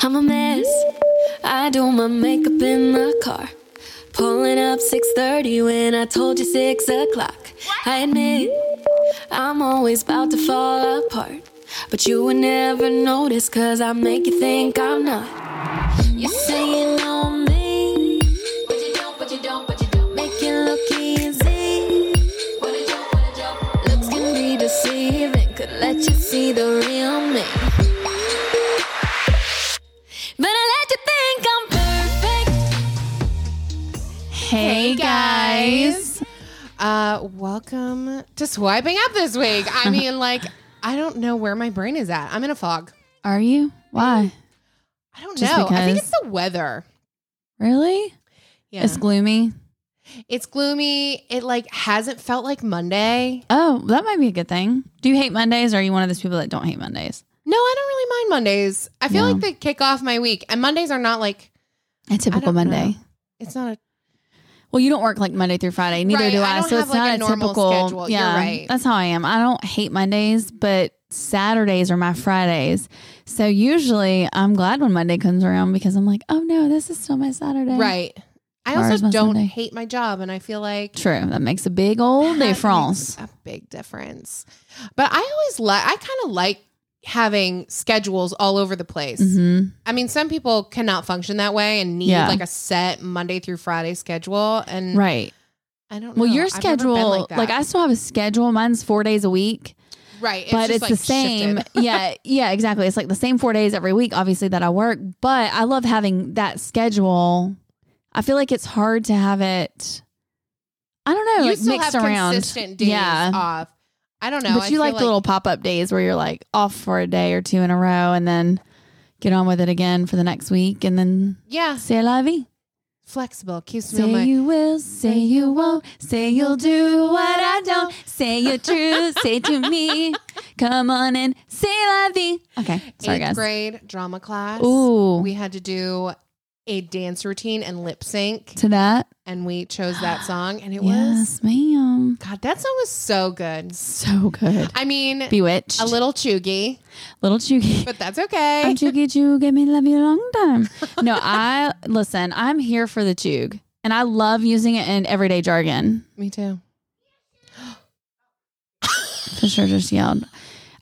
I'm a mess. I do my makeup in the car. Pulling up 6:30 when I told you 6 o'clock. I admit I'm always about to fall apart. But you would never notice cause I make you think I'm not. You say you know me. But you don't, but you don't, but you don't. Make it look easy. Looks can be deceiving. Could let you see the real Hey guys. Uh, welcome to swiping up this week. I mean, like, I don't know where my brain is at. I'm in a fog. Are you? Why? I don't Just know. I think because? it's the weather. Really? Yeah, It's gloomy. it's gloomy. It like hasn't felt like Monday. Oh, that might be a good thing. Do you hate Mondays or are you one of those people that don't hate Mondays? No, I don't really mind Mondays. I feel Yeah. like they kick off my week, and Mondays are not like A typical don't Monday. know. it's not a Well, you don't work like Monday through Friday. Neither Right, do I I. so it's like, not a normal typical. schedule. You're Yeah, right. that's how I am. I don't hate Mondays, but Saturdays are my Fridays. So usually I'm glad when Monday comes around because I'm like, oh no, this is still my Saturday. right. I Tomorrow's also don't Sunday. hate my job, and I feel like True. That makes a big old difference. a big difference. But I always like. I kind of like having schedules all over the place. hmm I mean, some people cannot function that way and need Yeah. like a set Monday through Friday schedule. And Right. I don't. Know. Well, know. your I've never been schedule, like, like. I still have a schedule. Mine's four days a week, right, but just, it's like, the same. yeah, yeah, exactly. It's like the same four days every week, obviously that I work. But I love having that schedule. I feel like it's hard to have it. I don't know, you like still mixed have around. consistent days yeah, off. I don't know. but you like the little pop up days where you're like off for a day or two in a row, and then get on with it again for the next week, and then yeah, say la vie. flexible keeps me Say my. you will, say you won't, say you'll do what I don't, say your truth, say to me, come on and say la vie. Okay, sorry eighth guys. grade drama class. Ooh, we had to do a dance routine and lip sync, to that. and we chose that song, and it was Yes, ma'am. God. That song was so good. So good. I mean, Bewitched. a little chuggy, little chuggy. but that's okay. I'm chuggy chug, give me love you a long time. No, I listen. I'm here for the chug, and I love using it in everyday jargon. Me too. For sure, just yelled. Is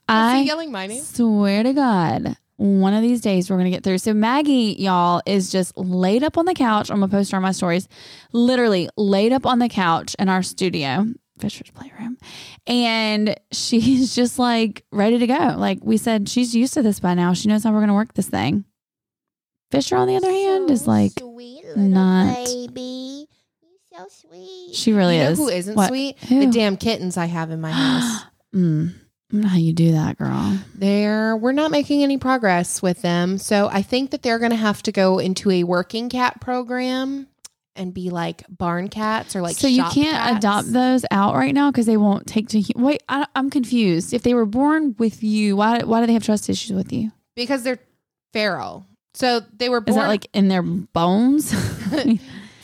I he yelling my name? Swear to God, one of these days we're gonna get through. So Maggie, y'all, is just laid up on the couch. I'm gonna post her on my stories. Literally laid up on the couch in our studio, Fisher's playroom, and she's just like ready to go. Like we said, she's used to this by now. She knows how we're gonna work this thing. Fisher, on the other hand, is like sweet not- baby. You're so sweet. she really you know is. who isn't What? sweet? Who? The damn kittens I have in my house. mm, I don't know how you do that, girl. They're we're not making any progress with them. So I think that they're going to have to go into a working cat program and be like barn cats or like so you can't cats. adopt those out right now because they won't take to. Wait, I, I'm confused. If they were born with you, why why do they have trust issues with you? because they're feral. So they were Born, Is that like in their bones? Is that a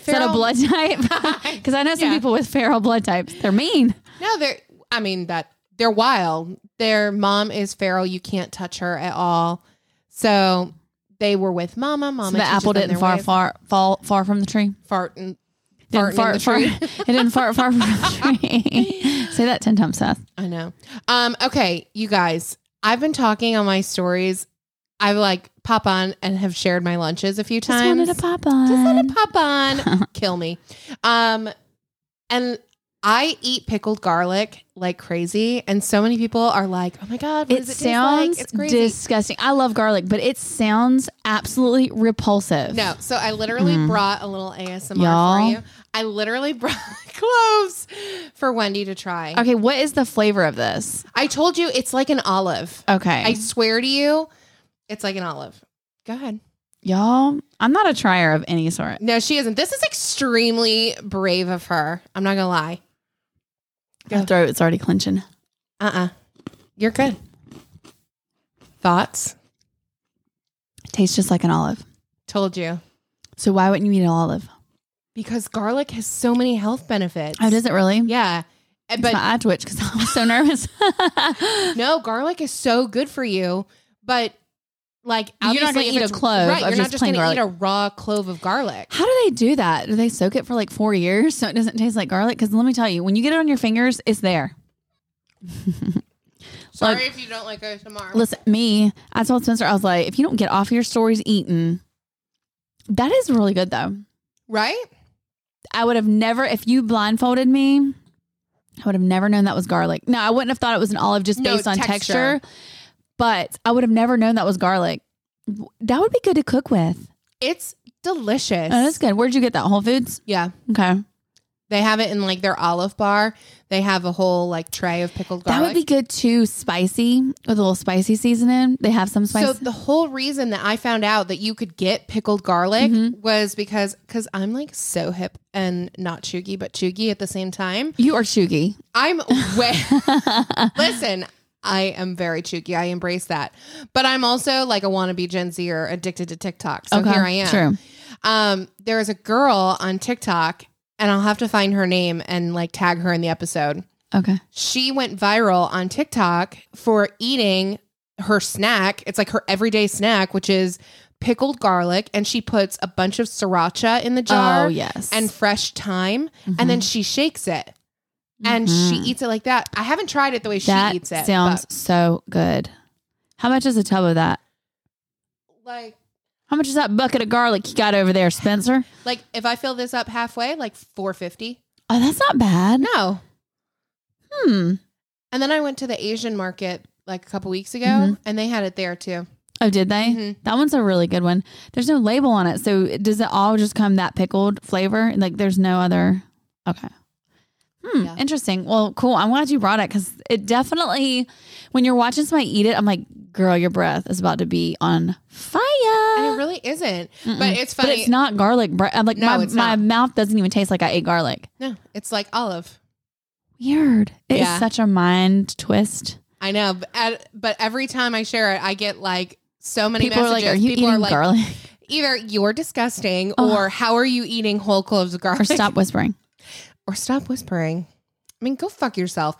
Feral- blood type? Because I know some Yeah. people with feral blood types. They're mean. No, they're I mean that they're wild. Their mom is feral. You can't touch her at all. So they were with mama. Mama. So the apple didn't far far fall far from the tree. fart and Didn't farting in the far, it didn't fart far from the tree. Say that ten times, Seth. I know. Um, okay, you guys, I've been talking on my stories. I've like pop on and have shared my lunches a few Just times. wanted to pop on. Just wanted to pop on. Kill me. Um, and I eat pickled garlic like crazy, and so many people are like, "Oh my god, what it it sounds like?" It's crazy. disgusting. I love garlic, but it sounds absolutely repulsive. no, so I literally Mm. brought a little ASMR Y'all. for you. I literally brought cloves for Wendy to try. Okay, what is the flavor of this? I told you it's like an olive. Okay. I swear to you, it's like an olive. Go ahead. Y'all, I'm not a trier of any sort. No, she isn't. This is extremely brave of her. I'm not gonna lie. My throat is already clenching. Uh uh-uh. uh. you are good. Thoughts? Tastes just like an olive. Told you. So why wouldn't you eat an olive? Because garlic has so many health benefits. Oh, does it really? Yeah. But But my eye twitch because I was so nervous. no, garlic is so good for you. But like, You're not gonna eat a clove Right, you're not just just gonna eat a raw clove of garlic. How do they do that? Do they soak it for like four years so it doesn't taste like garlic? Because let me tell you, when you get it on your fingers, it's there. Sorry Like- if you don't like ASMR. Listen, me, I told Spencer, I was like, if you don't get off your stories eating, that is really good though. right? I would have never, if you blindfolded me, I would have never known that was garlic. No, I wouldn't have thought it was an olive just No, based on texture. texture, but I would have never known that was garlic. That would be good to cook with. It's delicious. Oh, that's good. Where'd you get that? Whole Foods? Yeah. Okay. They have it in like their olive bar. They have a whole like tray of pickled garlic. That would be good too, spicy with a little spicy seasoning. They have some spice. So the whole reason that I found out that you could get pickled garlic Mm-hmm. was because because I'm like so hip and not chuggy but chuggy at the same time. you are chuggy. I'm way listen. I am very chuggy. I embrace that, but I'm also like a wannabe Gen Zer addicted to TikTok. So Okay, here I am. true. Um, there is a girl on TikTok, and I'll have to find her name and like tag her in the episode. Okay. she went viral on TikTok for eating her snack. It's like her everyday snack, which is pickled garlic, and she puts a bunch of sriracha in the jar Oh, yes. and fresh thyme, and then she shakes it. And she eats it like that. I haven't tried it the way she eats it. sounds but, so good. How much is a tub of that? like How much is that bucket of garlic you got over there, Spencer? like if I fill this up halfway, like four fifty. Oh, that's not bad. No. Hmm. And then I went to the Asian market like a couple weeks ago, Mhm. and they had it there too. Oh, did they? Mhm. That one's a really good one. There's no label on it, so does it all just come that pickled flavor? Like, there's no other. Okay. Hmm. Yeah. Interesting. Well, cool. I'm glad you brought it because it definitely, when you're watching somebody eat it, I'm like, girl, your breath is about to be on fire. And it really isn't. But it's funny. But it's not garlic. Bre- I'm like, No, my, it's my mouth doesn't even taste like I ate garlic. no, it's like olive. Weird. It's Yeah. such a mind twist. I know, but, at, but every time I share it, I get like so many People are like, are you People eating like, garlic? either you're disgusting Ugh. or how are you eating whole cloves of garlic? or stop whispering. Or stop whispering. I mean, go fuck yourself.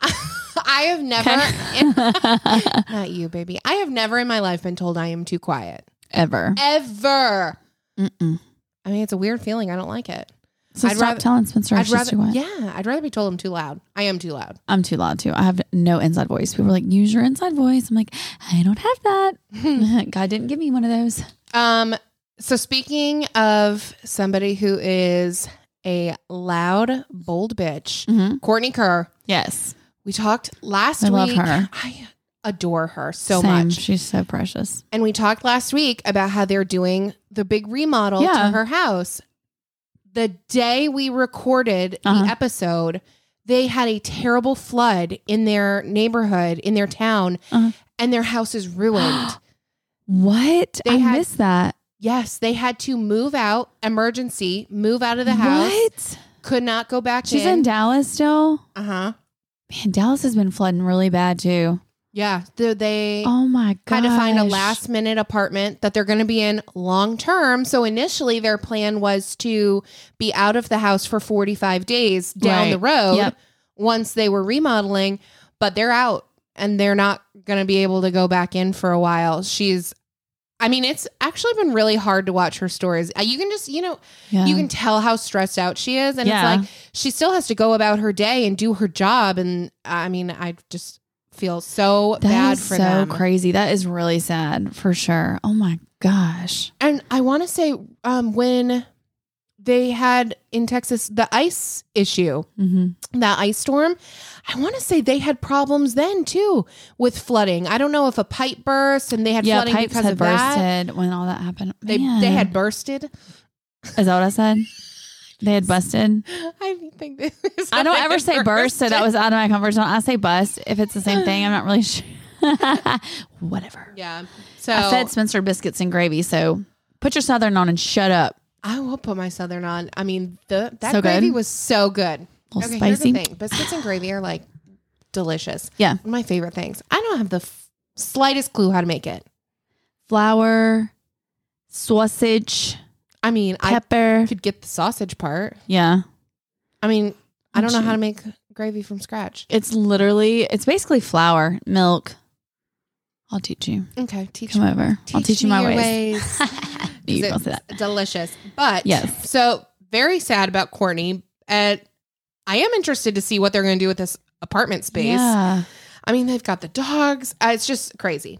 I have never, not you, baby. I have never in my life been told I am too quiet. Ever. Ever. Mm-mm. I mean, it's a weird feeling. I don't like it. So I'd stop rather- telling Spencer I'd rather, yeah, I'd rather be told I'm too loud. I am too loud. I'm too loud too. I have no inside voice. People are like, use your inside voice. I'm like, I don't have that. God didn't give me one of those. Um, so speaking of somebody who is a loud, bold bitch, Mm-hmm. Courtney Kerr. Yes. We talked last I week. love her. I adore her so Same. much. She's so precious. And we talked last week about how they're doing the big remodel Yeah. to her house. The day we recorded Uh-huh. the episode, they had a terrible flood in their neighborhood, in their town, Uh-huh. and their house is ruined. What? They I had- missed that. Yes, they had to move out, emergency, move out of the house. What? Could not go back in. She's in in. Dallas still? uh huh. Man, Dallas has been flooding really bad too. Yeah. The, they Oh my god. had to find a last minute apartment that they're going to be in long term. So initially, their plan was to be out of the house for 45 days down Right. the road Yep. once they were remodeling, but they're out and they're not going to be able to go back in for a while. She's, I mean, it's actually been really hard to watch her stories. Uh, You can just, you know, Yeah. you can tell how stressed out she is. And Yeah. it's like she still has to go about her day and do her job. And I mean, I just feel so That bad is for so them. crazy. That is really sad for sure. Oh my gosh. And I want to say um, when they had in Texas the ice issue, Mm-hmm. that ice storm, I want to say they had problems then too with flooding. I don't know if a pipe burst and they had Yeah, flooding pipes because had of that. bursted when all that happened. They Man. they had bursted. Is that what I said? They had busted. I think this is I don't ever say burst, so that was out of my comfort zone. I say bust if it's the same thing. I'm not really sure. Whatever. Yeah. So I fed Spencer biscuits and gravy, so put your southern on and shut up. I will put my southern on. I mean, the that So gravy good. was so good. A little okay, here's spicy. the thing: biscuits and gravy are like delicious. Yeah. One of my favorite things. I don't have the f- slightest clue how to make it. Flour, sausage, I mean, pepper. I could get the sausage part. yeah. I mean, I don't know how to make gravy from scratch. It's literally it's basically flour, milk. I'll teach you. Okay, teach Come over. I'll teach you my your ways. you It's that. delicious. But Yes. so very sad about Courtney. And I am interested to see what they're going to do with this apartment space. Yeah. I mean, they've got the dogs. Uh, it's just crazy.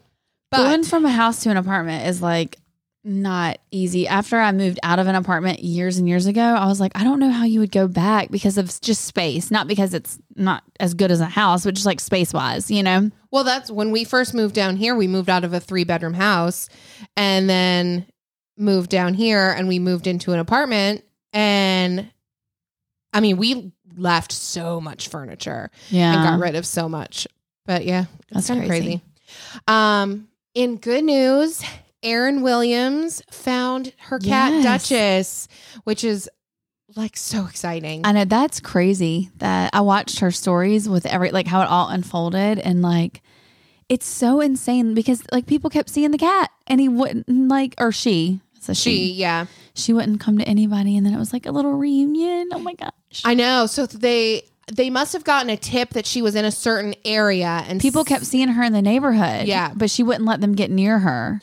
But Going from a house to an apartment is like not easy. After I moved out of an apartment years and years ago, I was like, I don't know how you would go back because of just space, not because it's not as good as a house, but just like space wise, you know? well, that's when we first moved down here. We moved out of a three bedroom house and then moved down here and we moved into an apartment. And I mean, we left so much furniture. Yeah. and got rid of so much. But yeah, That's it's kind of crazy. crazy. Um, in good news, Erin Williams found her cat Yes. Duchess, which is like so exciting. I know that's crazy that I watched her stories with every like how it all unfolded and like it's so insane because like people kept seeing the cat and he wouldn't like or she a she, she yeah, she wouldn't come to anybody and then it was like a little reunion oh my gosh I know. So they they must have gotten a tip that she was in a certain area, and people kept seeing her in the neighborhood Yeah. but she wouldn't let them get near her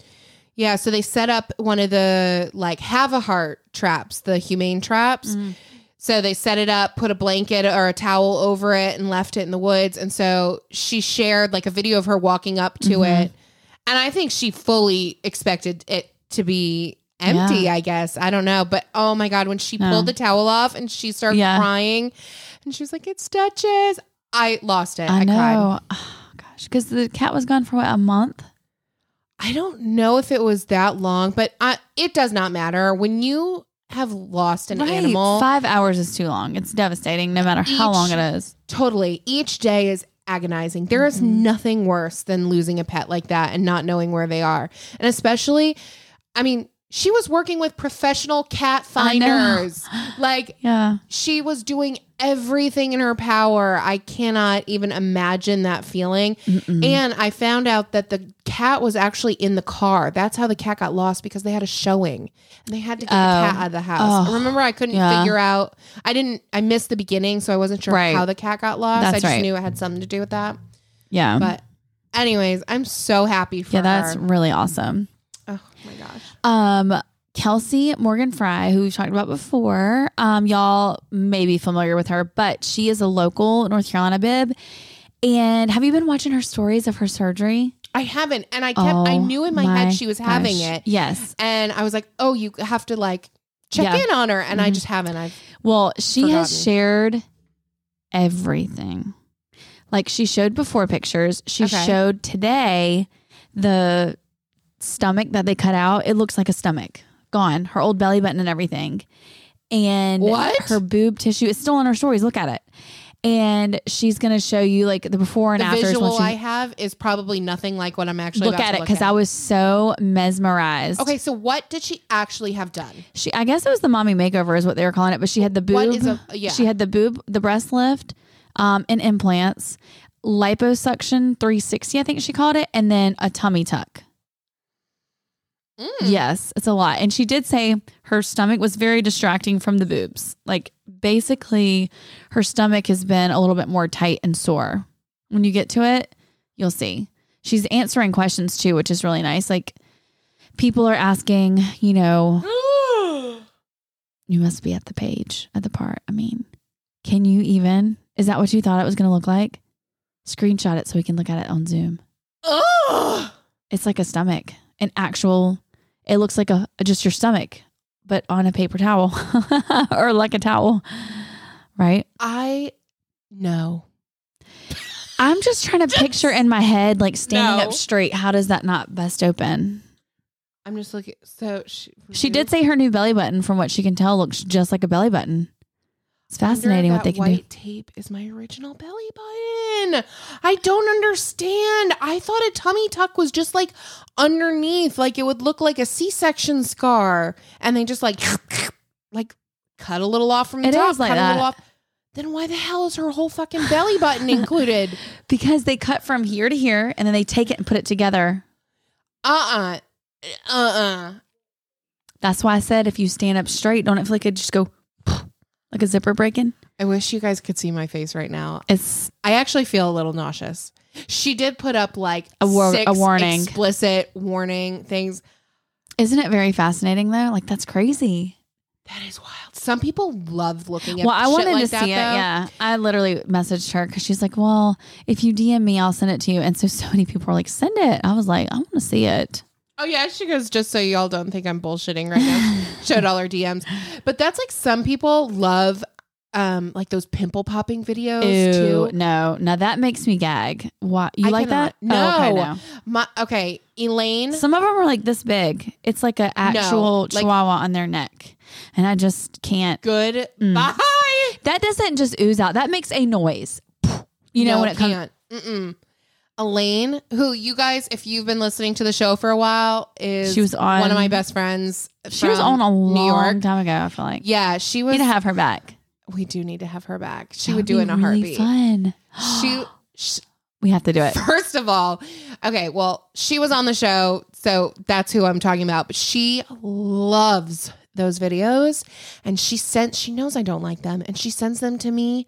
Yeah, so they set up one of the like have a heart traps, the humane traps. Mm. So they set it up, put a blanket or a towel over it, and left it in the woods. And so she shared like a video of her walking up to mm-hmm. it. And I think she fully expected it to be empty, Yeah. I guess. I don't know. But oh my God, when she No. pulled the towel off and she started Yeah. crying and she was like, It's Duchess. I lost it. I, I, know cried. oh gosh because the cat was gone for what a month I don't know if it was that long, but I, it does not matter. When you have lost an Right. animal, five hours is too long it's devastating no matter how long it is totally, each day is agonizing. There is Mm-hmm. nothing worse than losing a pet like that and not knowing where they are. And especially, I mean, she was working with professional cat finders. like, yeah she was doing everything in her power. I cannot even imagine that feeling. And I found out that the cat was actually in the car. That's how the cat got lost because they had a showing and they had to get the cat out of the house. Oh. Remember, I couldn't Yeah. figure out. I didn't. I missed the beginning, so I wasn't sure Right. how the cat got lost. I just right. knew it had something to do with that. yeah But, anyways, I'm so happy for that. yeah that's her. really awesome Oh my gosh. Um, Kelsey Morgan Fry, who we've talked about before, um, y'all may be familiar with her, but she is a local North Carolina bib. And have you been watching her stories of her surgery? I haven't, and I kept. I Oh knew in my, head she was having it. Yes. and I was like, "Oh, you have to like check Yeah. in on her," and I Mhm. just haven't. I've Well, she has shared everything. Like she showed before pictures. She Okay. showed today the stomach that they cut out. It looks like a stomach gone. Her old belly button and everything. And What? her boob tissue is still in her stories. Look at it. And she's going to show you like the before and the after. visual I have is probably nothing like what I'm actually look at it because I was so mesmerized. Okay, so what did she actually have done? She, I guess it was the mommy makeover is what they were calling it, but she had the boob. A- yeah. She had the boob, the breast lift, um, and implants, liposuction 360, I think she called it, and then a tummy tuck. Mm. Yes, it's a lot. And she did say her stomach was very distracting from the boobs. Like basically, her stomach has been a little bit more tight and sore. When you get to it, you'll see. She's answering questions too, which is really nice. Like people are asking, you know, you must be at the page at the part. I mean, can you even? Is that what you thought it was going to look like? Screenshot it so we can look at it on Zoom. Ugh. It's like a stomach, an actual. It looks like a just your stomach, but on a paper towel or like a towel, right? I no. I'm just trying to picture in my head, like standing No. up straight. How does that not bust open? I'm just looking. So she, She did say her new belly button, from what she can tell, looks just like a belly button. It's fascinating what they can white do. tape is my original belly button. I don't understand. I thought a tummy tuck was just like underneath, like it would look like a C-section scar, and they just like like cut a little off from the It top, is like cut a little that. off. Then why the hell is her whole fucking belly button included? Because they cut from here to here and then they take it and put it together. Uh uh-uh. uh. Uh That's why I said if you stand up straight, don't it feel like it just go like a zipper breaking? I wish you guys could see my face right now. It's I actually feel a little nauseous. She did put up like A war- a warning. explicit warning things. isn't it very fascinating though? Like that's crazy. That is wild. Some people love looking at. Well, I shit wanted like to that, see it. though. Yeah, I literally messaged her because she's like, "Well, if you DM me, I'll send it to you." And so, so many people were like, "Send it." I was like, "I want to see it." Oh yeah, she goes. Just so y'all don't think I'm bullshitting right now. Showed all her DMs, but that's like some people love, um, like those pimple popping videos Ew, too. no, now that makes me gag. What you I like that? cannot- Oh, okay, no. no. My okay, Elaine. Some of them are like this big. It's like an actual like- chihuahua on their neck, and I just can't. Good. Mm. Bye. That doesn't just ooze out. That makes a noise. You know No, when it comes. can't. Mm-mm. Elaine, who you guys, if you've been listening to the show for a while, is She was on- one of my best friends. She was on a New long York. time ago. I feel like. Yeah, she we was. need to have her back. we do need to have her back. She That would do it in a really heartbeat. Fun. She, she We have to do it. First of all, okay, well, she was on the show, so that's who I'm talking about. But she loves those videos, and she sent. She knows I don't like them, and she sends them to me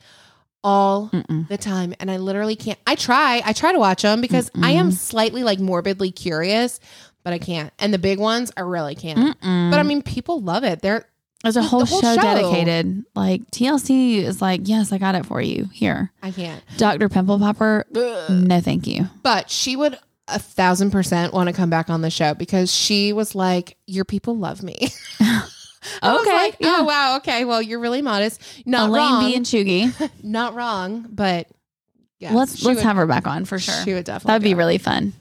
all Mm-mm. the time. And I literally can't. I try. I try to watch them because I am slightly like morbidly curious, but I can't. And the big ones, I really can't. Mm-mm. But I mean, people love it. They're There's a the whole, whole show, show. dedicated. Like TLC is like, yes, I got it for you. Here, I can't. Dr. Pimple Popper. No, thank you. But she would a thousand percent want to come back on the show because she was like, "Your people love me." Okay, like, yeah. oh wow, okay. Well, you're really modest. Not Elaine wrong. B and Chugi. not wrong, but yes, let's let's would- have her back on for sure. She would definitely. That'd be really fun.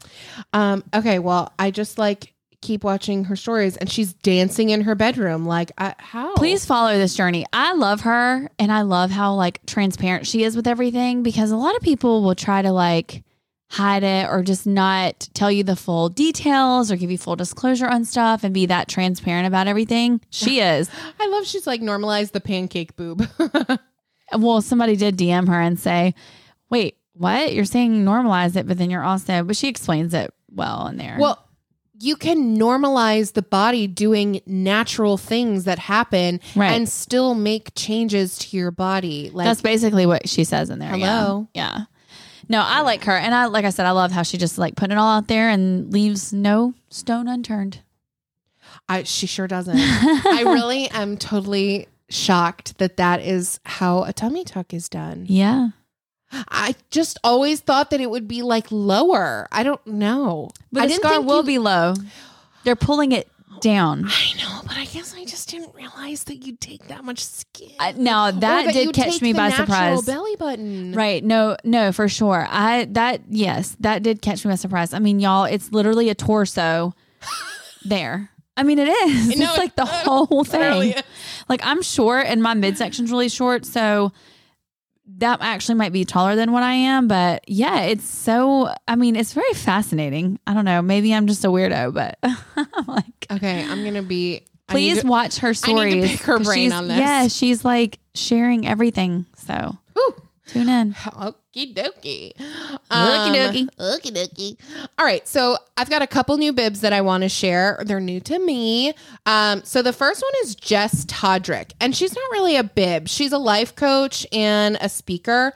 Um. Okay. Well, I just like keep watching her stories, and she's dancing in her bedroom. Like, I, how? Please follow this journey. I love her and I love how like transparent she is with everything because a lot of people will try to like hide it or just not tell you the full details or give you full disclosure on stuff and be that transparent about everything. She is. I love. She's like normalized the pancake boob. well, somebody did DM her and say, "Wait, what? You're saying normalize it, but then you're also." But she explains it well in there. Well, you can normalize the body doing natural things that happen Right. and still make changes to your body. Like that's basically what she says in there. Hello? Yeah. yeah. No, I like her, and I like I said, I love how she just like putting it all out there and leaves no stone unturned. I she sure doesn't. I really am totally shocked that that is how a tummy tuck is done. Yeah, I just always thought that it would be like lower. I don't know. but I the didn't scar think will you- be low. They're pulling it down. I know, but I guess I just didn't realize that you'd take that much skin. I, now Or that did catch me by surprise. Belly button, Right. No, no, for sure. I that yes, that did catch me by surprise. I mean, y'all, it's literally a torso there. I mean, it is. know it's like the whole thing. Like I'm short and my midsection's really short, so that actually might be taller than what I am. But yeah, it's so. I mean, it's very fascinating. I don't know. Maybe I'm just a weirdo, but I'm like, Okay, I'm gonna be. Please to- watch her I need to stories. pick her brain on this. Yeah, she's like sharing everything. So Whew. Tune in. Okie dokie. Okie Um, dokie. Okie dokie. All right, so I've got a couple new bibs that I want to share. They're new to me. Um, so the first one is Jess Todrick, and she's not really a bib. She's a life coach and a speaker,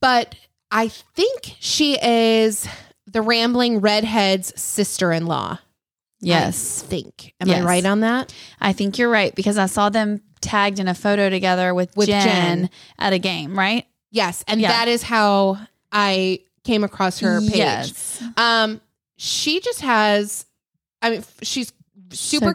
but I think she is the rambling redhead's sister-in-law. Yes. I think. Am Yes. I right on that? I think you're right because I saw them tagged in a photo together with, With Jen, Jen. at a game, right? Yes, and Yeah. that is how I came across her page. Yes. Um, she just has. I mean, she's super So cute.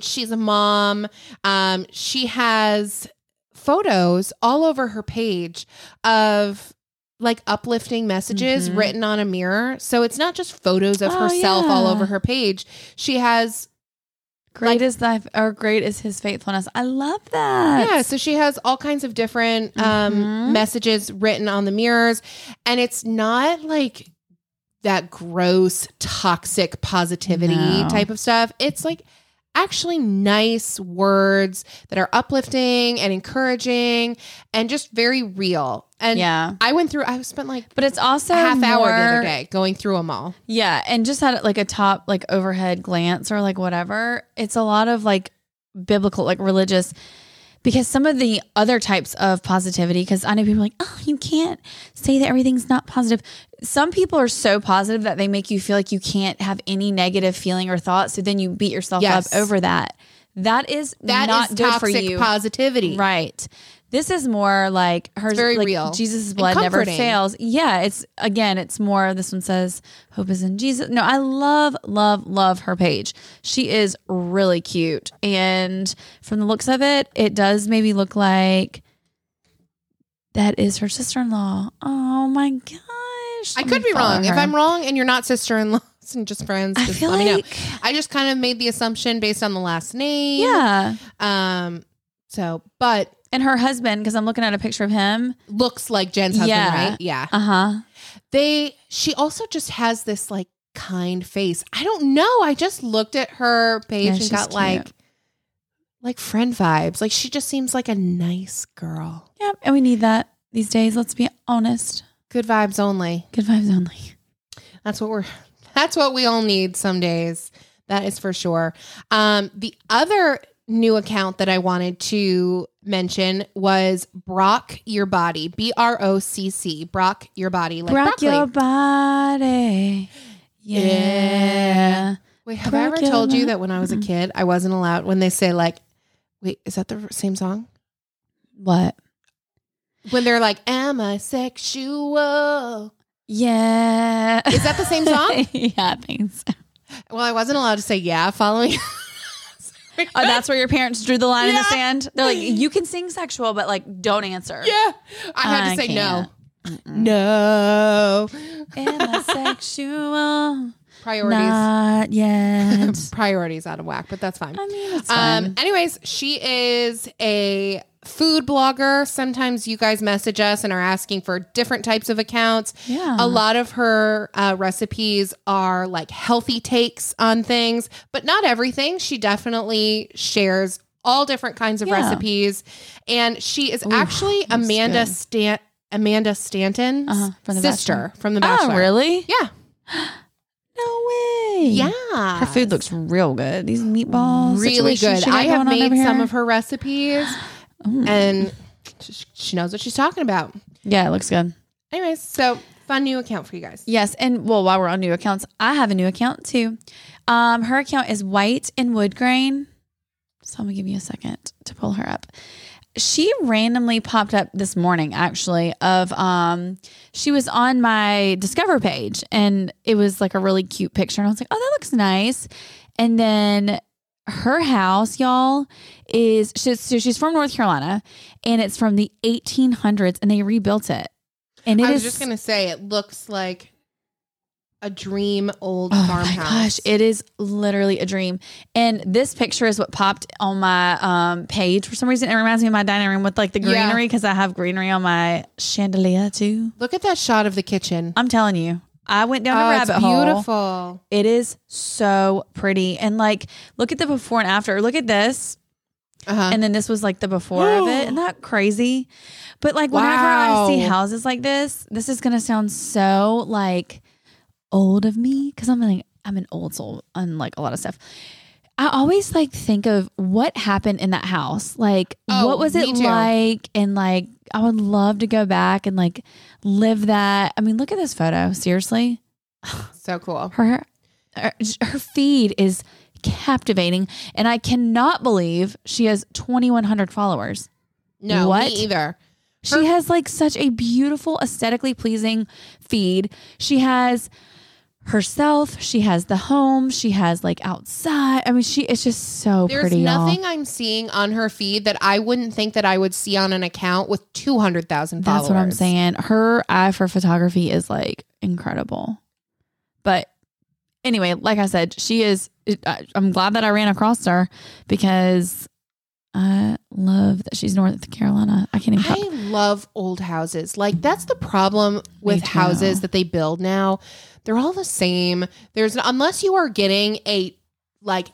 cute. She's a mom. Um, she has photos all over her page of like uplifting messages Mhm. written on a mirror. So it's not just photos of Oh, herself all over her page. She has Great is thy or great is his faithfulness. I love that. Yeah, so she has all kinds of different um, Mhm. messages written on the mirrors, and it's not like that gross, toxic positivity No. type of stuff. It's like actually nice words that are uplifting and encouraging and just very real. And Yeah. I went through. I spent like But it's also half hour the other day going through them all. Yeah, and just had like a top like overhead glance or like whatever. It's a lot of like biblical, like religious, because some of the other types of positivity. Because I know people are like, oh, you can't say that everything's not positive. Some people are so positive that they make you feel like you can't have any negative feeling or thought. So then you beat yourself Yes. up over that. That is That is not good for toxic you. positivity. Right. This is more like her very like real Jesus' blood never fails. Yeah, it's again, it's more this one says hope is in Jesus. No, I love, love, love her page. She is really cute. And from the looks of it, it does maybe look like that is her sister in law. Oh my gosh. I could be wrong. If. I'm wrong and you're not sister in laws and just friends, I feel let me know. I just kind of made the assumption based on the last name. Yeah. Um. So, but And her husband, because I'm looking at a picture of him. looks like Jen's husband, Yeah. right? Yeah. Uh-huh. They. She also just has this like kind face. I don't know. I just looked at her page Yeah, and got cute. like, like friend vibes. Like she just seems like a nice girl. Yeah. And we need that these days. Let's be honest. Good vibes only. Good vibes only. That's what we're that's what we all need some days. That is for sure. Um the other new account that I wanted to mention was Brock Your Body. B R O C C. Brock Your Body. Like Rock broccoli. your body. Yeah. Yeah. Wait, have I ever Brock told you that when I was a kid, I wasn't allowed when they say like wait, is that the same song? What? When they're like, Am I sexual? Yeah. Is that the same song? yeah, I think so. Well, I wasn't allowed to say yeah following. Oh, that's where your parents drew the line in the sand. They're like, you can sing sexual, but like, don't answer. yeah. I had I to say no. can't. No. Am I sexual? Priorities. Not yet. Priorities out of whack, but that's fine. I mean, it's fine. Um, anyways, she is a food blogger. Sometimes you guys message us and are asking for different types of accounts. Yeah. A lot of her uh, recipes are like healthy takes on things, but not everything. She definitely shares all different kinds of Yeah. recipes. And she is actually Amanda. Stan- Amanda Stanton's Uh-huh, from The sister Bachelor. from The Bachelor. oh, really? Yeah. No way. Yeah. Her food looks real good. These meatballs. really good. I have made some of her recipes, Ooh. and sh- she knows what she's talking about. yeah, it looks good. Anyways, so fun new account for you guys. Yes, and well, while we're on new accounts, I have a new account too. Um, her account is White and Wood Grain. So I'm gonna give you a second to pull her up. She randomly popped up this morning, actually. Of um, she was on my Discover page, and it was like a really cute picture, and I was like, "Oh, that looks nice." And then her house, y'all, is she's so she's from North Carolina, and it's from the 1800s, and they rebuilt it. And it I was is- just gonna say it looks like a dream old Oh farmhouse. my gosh, it is literally a dream. And this picture is what popped on my um, page for some reason. It reminds me of my dining room with like the greenery because I have greenery on my chandelier too. Look at that shot of the kitchen. I'm telling you, I went down oh, a rabbit it's hole. beautiful. It is so pretty. And like, look at the before and after. Look at this. Uh-huh. And then this was like the before of it. Isn't that crazy? But like, whenever I see houses like this, this is going to sound so like old of me because I'm like, I'm an old soul on like a lot of stuff. I always like think of what happened in that house. Like, Oh, what was it like? And like, I would love to go back and like live that. I mean, look at this photo. Seriously so cool. her her, her feed is captivating and i cannot believe she has 2100 followers No, What? me either. she has like such a beautiful aesthetically pleasing feed she has herself she has the home she has like outside i mean she it's just so There's pretty y'all. nothing I'm seeing on her feed that I wouldn't think that I would see on an account with 200,000 followers. that's what i'm saying her eye for photography is like incredible but anyway, like I said, she is. I'm glad that I ran across her because I love that she's North Carolina. I can't even. I love old houses. Like that's the problem with houses that they build now. They're all the same. There's unless you are getting a like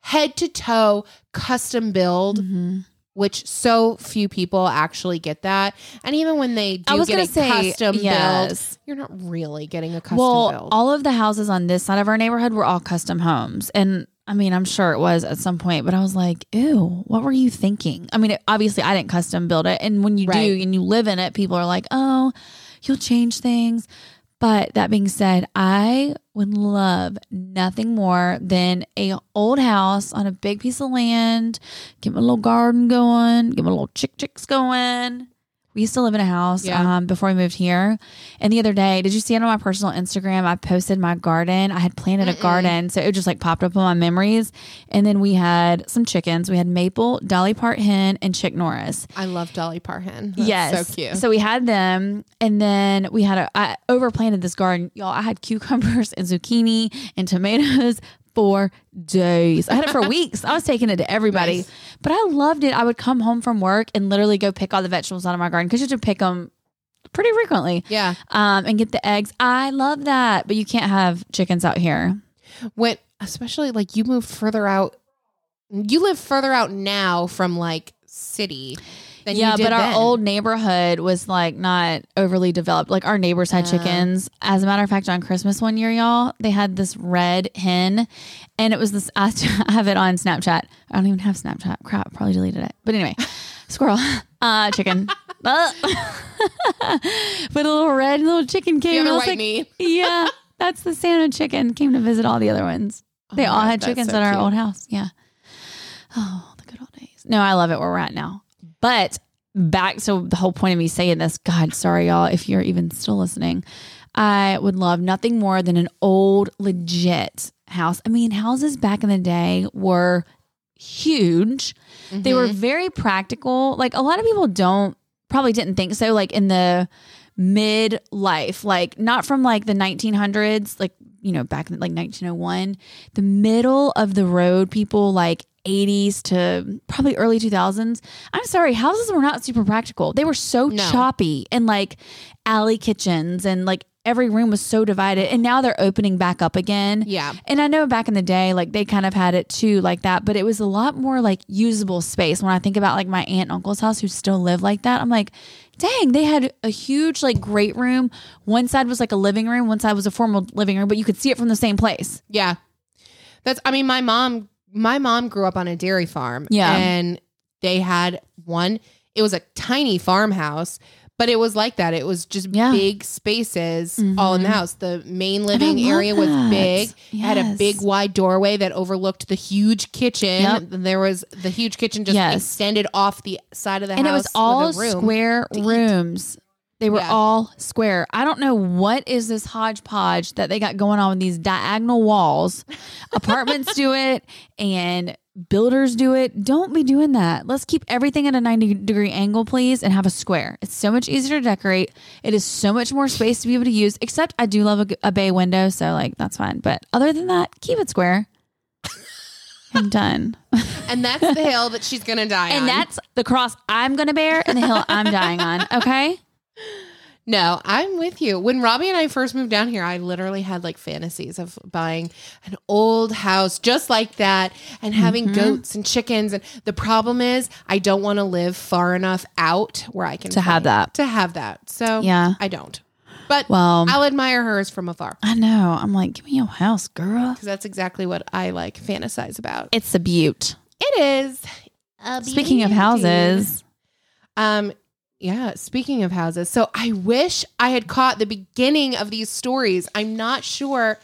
head to toe custom build, Mhm. which so few people actually get that. And even when they do I was get gonna a say custom build, yes. you're not really getting a custom well, build. all of the houses on this side of our neighborhood were all custom homes, and I mean, I'm sure it was at some point, but I was like, "Ew, what were you thinking?" I mean, it, obviously, I didn't custom build it, and when you Right. do and you live in it, people are like, "Oh, you'll change things." But that being said, I would love nothing more than a old house on a big piece of land. Get my little garden going. Get my little chick chicks going. We used to live in a house Yeah. um, before we moved here. And the other day, did you see it on my personal Instagram? I posted my garden. I had planted a garden. So it just like popped up on my memories. And then we had some chickens. We had Maple, Dolly Part Hen, and Chick Norris. I love Dolly Parton. That's yes. so cute. So we had them. And then we had a, I overplanted this garden. Y'all, I had cucumbers and zucchini and tomatoes for days. I had it for weeks. I was taking it to everybody. Nice. But I loved it. I would come home from work and literally go pick all the vegetables out of my garden because you have to pick them pretty frequently yeah. um, and get the eggs. I love that. But you can't have chickens out here. when especially like you move further out you live further out now from like city than yeah, but our old neighborhood was like not overly developed. Like our neighbors had Uh. chickens. As a matter of fact, on Christmas one year, y'all, they had this red hen, and it was this. I have it on Snapchat. I don't even have Snapchat. Crap, probably deleted it. But anyway, squirrel, uh, chicken. Uh. but a little red little chicken Do you came. have a white like, knee? yeah, that's the Santa chicken came to visit all the other ones. They Oh all my had chickens that's at our cute. old house. Yeah. Oh, the good old days. No, I love it where we're at now. But back to the whole point of me saying this, God, sorry, y'all, if you're even still listening. I would love nothing more than an old, legit house. I mean, houses back in the day were huge. They were mm-hmm. very practical. Like a lot of people don't probably didn't think so. Like in the mid life, like not from like the 1900s, like you know back in like 1901, the middle of the road people like 80s to probably early 2000s. I'm sorry, houses were not super practical. They were so No. choppy and like alley kitchens and like every room was so divided. And now they're opening back up again. Yeah. And I know back in the day, like they kind of had it too, like that, but it was a lot more like usable space. When I think about like my aunt and uncle's house who still live like that, I'm like, dang, they had a huge, like, great room. One side was like a living room, one side was a formal living room, but you could see it from the same place. Yeah. That's I mean my mom my mom grew up on a dairy farm. Yeah. And they had one it was a tiny farmhouse, but it was like that. It was just Yeah. big spaces all in the mm-hmm. house. The main living area was that. big. It had a big wide doorway that overlooked the huge kitchen. Yep. There was the huge kitchen just Yes. extended off the side of the house. and it was all with a room. square rooms. eat. They were Yeah. all square. I don't know what is this hodgepodge that they got going on with these diagonal walls. Apartments do it and builders do it. Don't be doing that. Let's keep everything at a 90 degree angle, please, and have a square. It's so much easier to decorate. It is so much more space to be able to use, except I do love a, a bay window. So, like, that's fine. But other than that, keep it square. I'm done. And that's the hill that she's gonna die on. And that's the cross I'm going to bear and the hill I'm dying on. Okay. No, I'm with you. When Robbie and I first moved down here, I literally had like fantasies of buying an old house just like that and having Mm-hmm. goats and chickens. And the problem is, I don't want to live far enough out where I can To have that. To have that. So Yeah. I don't. But Well- I'll admire hers from afar I know. I'm like, give me your house, girl. because that's exactly what I like fantasize about. It's a beaut. It is. A Speaking of houses, Um, yeah, speaking of houses, so I wish I had caught the beginning of these stories. I'm not sure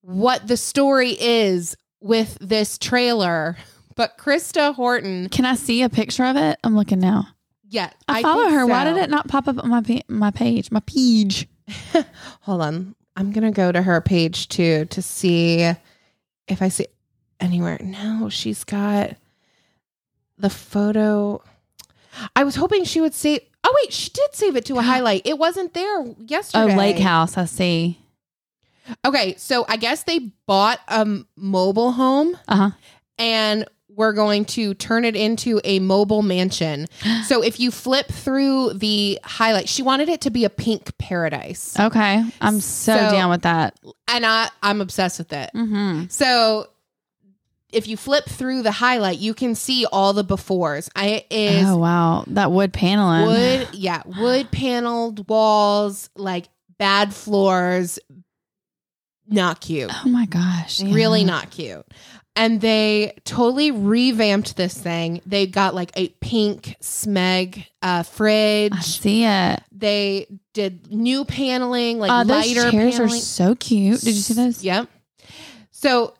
what the story is with this trailer, but Krista Horton, can I see a picture of it? I'm looking now. yeah, I, follow think her. Why did it not pop up on my pa- my page? My page. Hold on. I'm going to go to her page too to see if I see anywhere. No, she's got the photo. I was hoping she would save. Oh, wait, she did save it to a highlight. It wasn't there yesterday. Oh. Lake House. I see. Okay, so I guess they bought a mobile home Uh huh. and we're going to turn it into a mobile mansion. so if you flip through the highlight, she wanted it to be a pink paradise. Okay. I'm so, So- down with that. And I I'm obsessed with it. Mm-hmm. So if you flip through the highlight, you can see all the befores. I is Oh wow, that wood paneling. wood, yeah, wood paneled walls, like bad floors. Not cute. Oh my gosh. yeah. Really not cute. And they totally revamped this thing. They got like a pink smeg uh, I fridge. see it. They did new paneling, like uh, those lighter chairs paneling. are so cute. Did you see those? Yep. So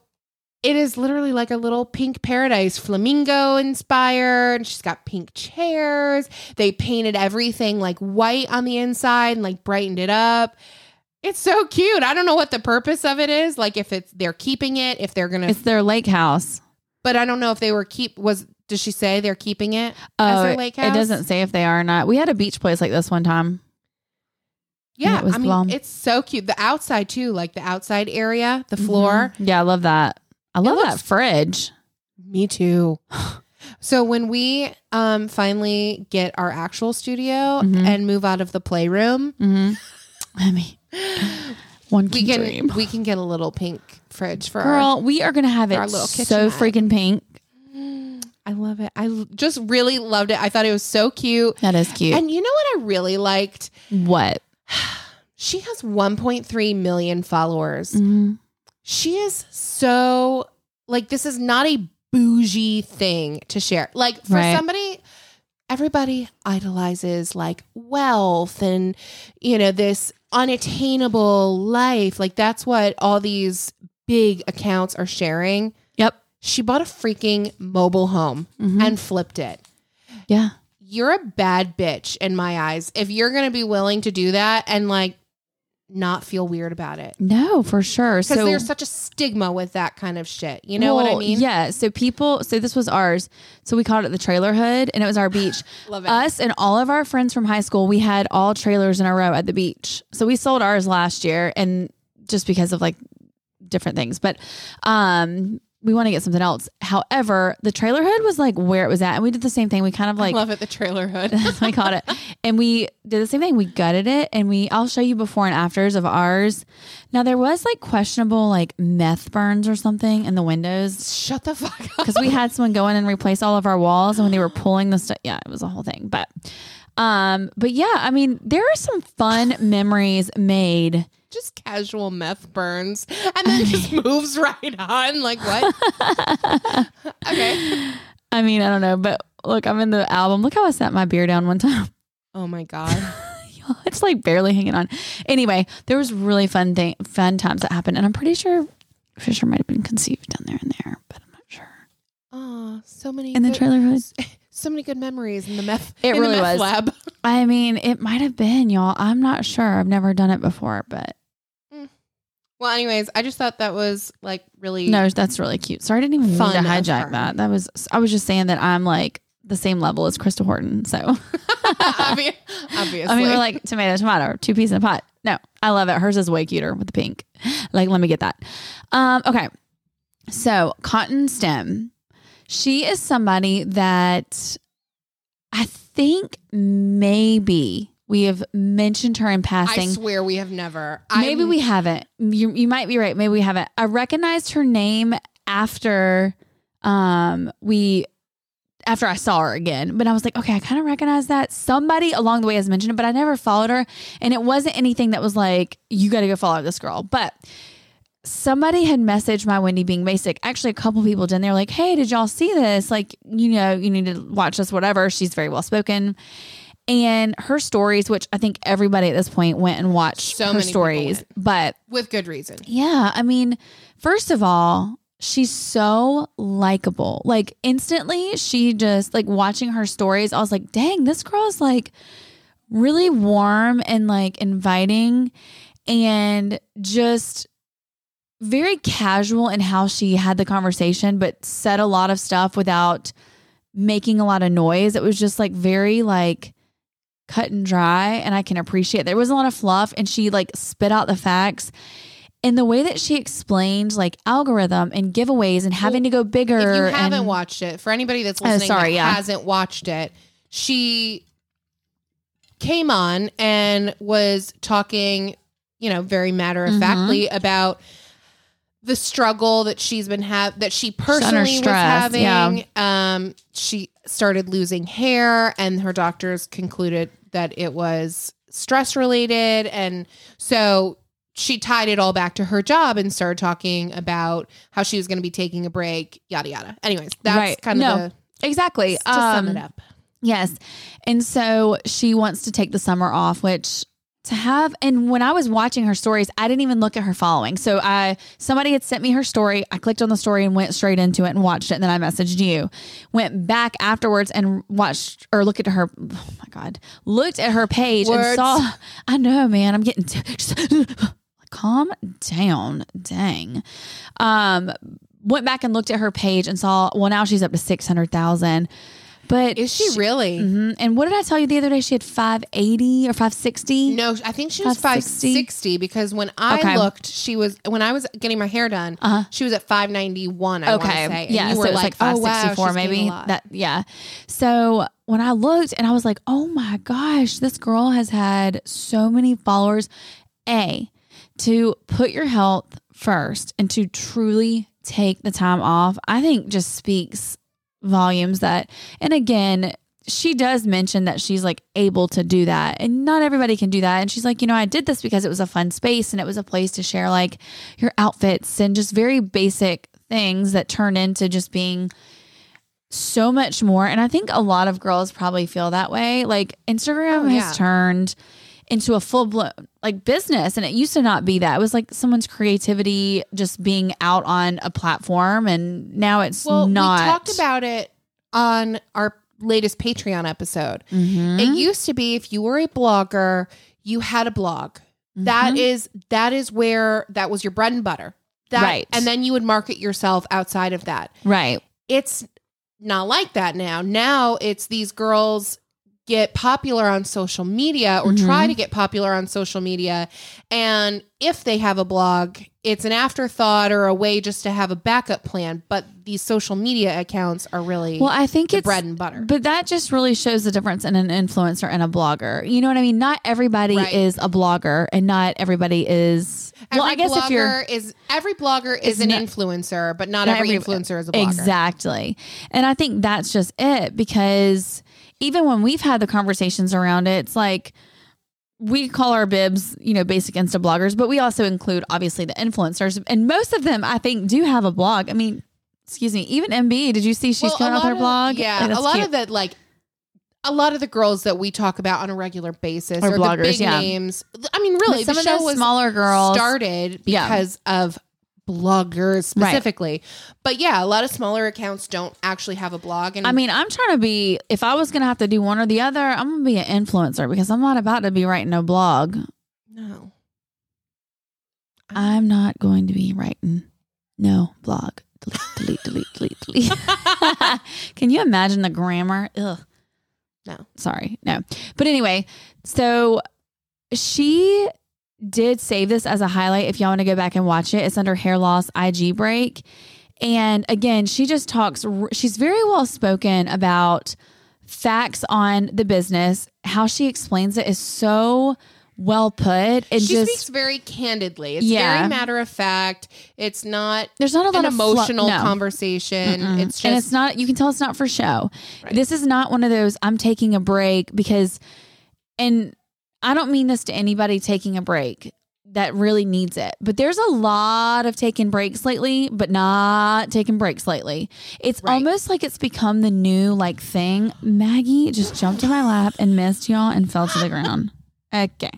it is literally like a little pink paradise, flamingo inspired. And she's got pink chairs. They painted everything like white on the inside and like brightened it up. It's so cute. I don't know what the purpose of it is. Like if it's they're keeping it, if they're gonna It's their lake house. but I don't know if they were keep was does she say they're keeping it as Oh, their it, lake it doesn't say if they are or not. We had a beach place like this one time. Yeah, it was I mean it's so cute. The outside too, like the outside area, the floor. Mhm. Yeah, I love that. I love that fridge. Me too. So when we um finally get our actual studio Mhm. and move out of the playroom, Mm-hmm. I mean, one we can can dream. we can get a little pink fridge for our Girl, we are gonna have for our it little so kitchenette. freaking pink. I love it. I l- just really loved it. I thought it was so cute. That is cute. And you know what I really liked? what? She has 1.3 million followers. Mhm. She is so like this is not a bougie thing to share. Like for Right. somebody everybody idolizes like wealth and you know this unattainable life. Like that's what all these big accounts are sharing. Yep. She bought a freaking mobile home Mhm. and flipped it. Yeah. You're a bad bitch in my eyes if you're going to be willing to do that and like not feel weird about it. No, for sure. Because So there's such a stigma with that kind of shit. You know what I mean? Yeah. So people, so this was ours. So we called it the trailer hood and it was our beach. Love it. Us and all of our friends from high school, we had all trailers in a row at the beach. So we sold ours last year and just because of like different things. But um we want to get something else. However, the trailer hood was like where it was at. And we did the same thing. We kind of like I love it. The trailer hood. we called it. And we did the same thing. We gutted it and we I'll show you before and afters of ours. Now there was like questionable like meth burns or something in the windows Shut the fuck up. because we had someone go in and replace all of our walls and when they were pulling the stuff yeah, it was a whole thing. But um but yeah, I mean there are some fun memories made. Just casual meth burns and then just moves right on. Like what? okay. I mean, I don't know, but look, I'm in the album. Look how I sat my beer down one time. Oh my God. it's like barely hanging on. Anyway, there was really fun thing, fun times that happened, and I'm pretty sure Fisher might have been conceived down there and there, but I'm not sure. Oh, so many In the good- trailer hood, So many good memories in the meth. It really meth was. lab. I mean, it might have been y'all. I'm not sure. I've never done it before, but Well, anyways, I just thought that was like really no, that's really cute. Sorry, I didn't even Fun mean to of hijack her. that. That was I was just saying that I'm like the same level as Krista Horton. So Obvi- obviously. I mean, we're like tomato, tomato, two peas in a pot. No, I love it. Hers is way cuter with the pink. Like, let me get that. Um, okay. So, Cotton Stem, she is somebody that I think maybe we have mentioned her in passing. I swear we have never. Maybe I'm- we haven't. You, you might be right. Maybe we haven't. I recognized her name after um we after I saw her again, but I was like, okay, I kind of recognize that. Somebody along the way has mentioned it, but I never followed her. And it wasn't anything that was like, you got to go follow this girl. But somebody had messaged my Wendy being basic. Actually, a couple people did. And they were like, hey, did y'all see this? Like, you know, you need to watch this, whatever. She's very well spoken. And her stories, which I think everybody at this point went and watched So her many stories. But with good reason. yeah, I mean, first of all, she's so likable. Like instantly, she just like watching her stories, I was like, dang, this girl is like really warm and like inviting and just very casual in how she had the conversation, but said a lot of stuff without making a lot of noise. It was just like very like cut and dry and I can appreciate there was a lot of fluff and she like spit out the facts in the way that she explained like algorithm and giveaways and having to go bigger. If you haven't and- watched it, for anybody that's Oh, listening sorry, that yeah. hasn't watched it, she came on and was talking, you know, very matter of factly Mm-hmm. about the struggle that she's been have that she personally was having. yeah. Um, she started losing hair, and her doctors concluded that it was stress related, and so she tied it all back to her job and started talking about how she was going to be taking a break, yada yada. Anyways, that's Right. kind of No, the exactly. to sum Um, it up. Yes. And so she wants to take the summer off, which to have and when I was watching her stories, I didn't even look at her following. So I somebody had sent me her story. I clicked on the story and went straight into it and watched it. And then I messaged you. Went back afterwards and watched or looked at her oh my God. Looked at her page and saw I know, man. I'm getting t- just, calm down. Dang. Um went back and looked at her page and saw well now she's up to six hundred thousand. But Is she really? Mhm. And what did I tell you the other day? She had 580 or 560? No, I think she was 560? 560 because when I Okay. looked, she was when I was getting my hair done, Uh-huh. she was at 591. Okay. want to say. And yeah. you so were it was like, oh, wow, 564 she's gained a maybe. That yeah. So when I looked and I was like, oh my gosh, this girl has had so many followers. A, to put your health first and to truly take the time off, I think just speaks volumes that and again she does mention that she's like able to do that and not everybody can do that and she's like you know i did this because it was a fun space and it was a place to share like your outfits and just very basic things that turn into just being so much more and i think a lot of girls probably feel that way like instagram Oh, yeah. has turned into a full blown like business and it used to not be that it was like someone's creativity just being out on a platform and now it's well, not we talked about it on our latest Patreon episode. Mhm. It used to be if you were a blogger, you had a blog. That Mhm. is that is where that was your bread and butter. That, Right. And then you would market yourself outside of that. right it's not like that now. Now it's these girls get popular on social media or Mhm. try to get popular on social media. And if they have a blog, it's an afterthought or a way just to have a backup plan. But these social media accounts are really well i think it's bread and butter. But that just really shows the difference in an influencer and a blogger. You know what I mean? Not everybody Right. is a blogger and not everybody is Every well, I guess if you're blogger is every blogger is Is an not- influencer, but not, Not every, every- influencer is a blogger. Exactly. And I think that's just it because even when we've had the conversations around it, it's like we call our bibs, you know, basic Insta bloggers, but we also include obviously the influencers. And most of them, I think, do have a blog. I mean, excuse me, even MB, did you see she's Well, coming out her of- blog? Yeah, Like, a lot cute. of the like a lot of the girls that we talk about on a regular basis Are bloggers, the big yeah. names. I mean, really, But some the of show those was smaller girls started Yeah. because of bloggers Right. specifically. But yeah, a lot of smaller accounts don't actually have a blog. And I mean, I'm trying to be. If I was gonna have to do one or the other, I'm gonna be an influencer because I'm not about to be writing no blog. no, I'm not going to be writing no blog. Delete, delete, delete, delete, delete. Can you imagine the grammar? Ugh. No. Sorry, no. But anyway, so she did save this as a highlight. If y'all want to go back and watch it, it's under hair loss IG break. And again, she just talks, she's very well spoken about facts on the business. How she explains it is so well put. And she just, speaks very candidly. It's Yeah. very matter of fact. It's not there's not a lot an of flu- emotional no. conversation. Mm-mm. It's just and it's not you can tell it's not for show Right. this is not one of those i'm taking a break because and i don't mean this to anybody taking a break that really needs it but there's a lot of taking breaks lately but not taking breaks lately it's Right. almost like it's become the new like thing maggie just jumped in my lap and missed y'all and fell to the ground okay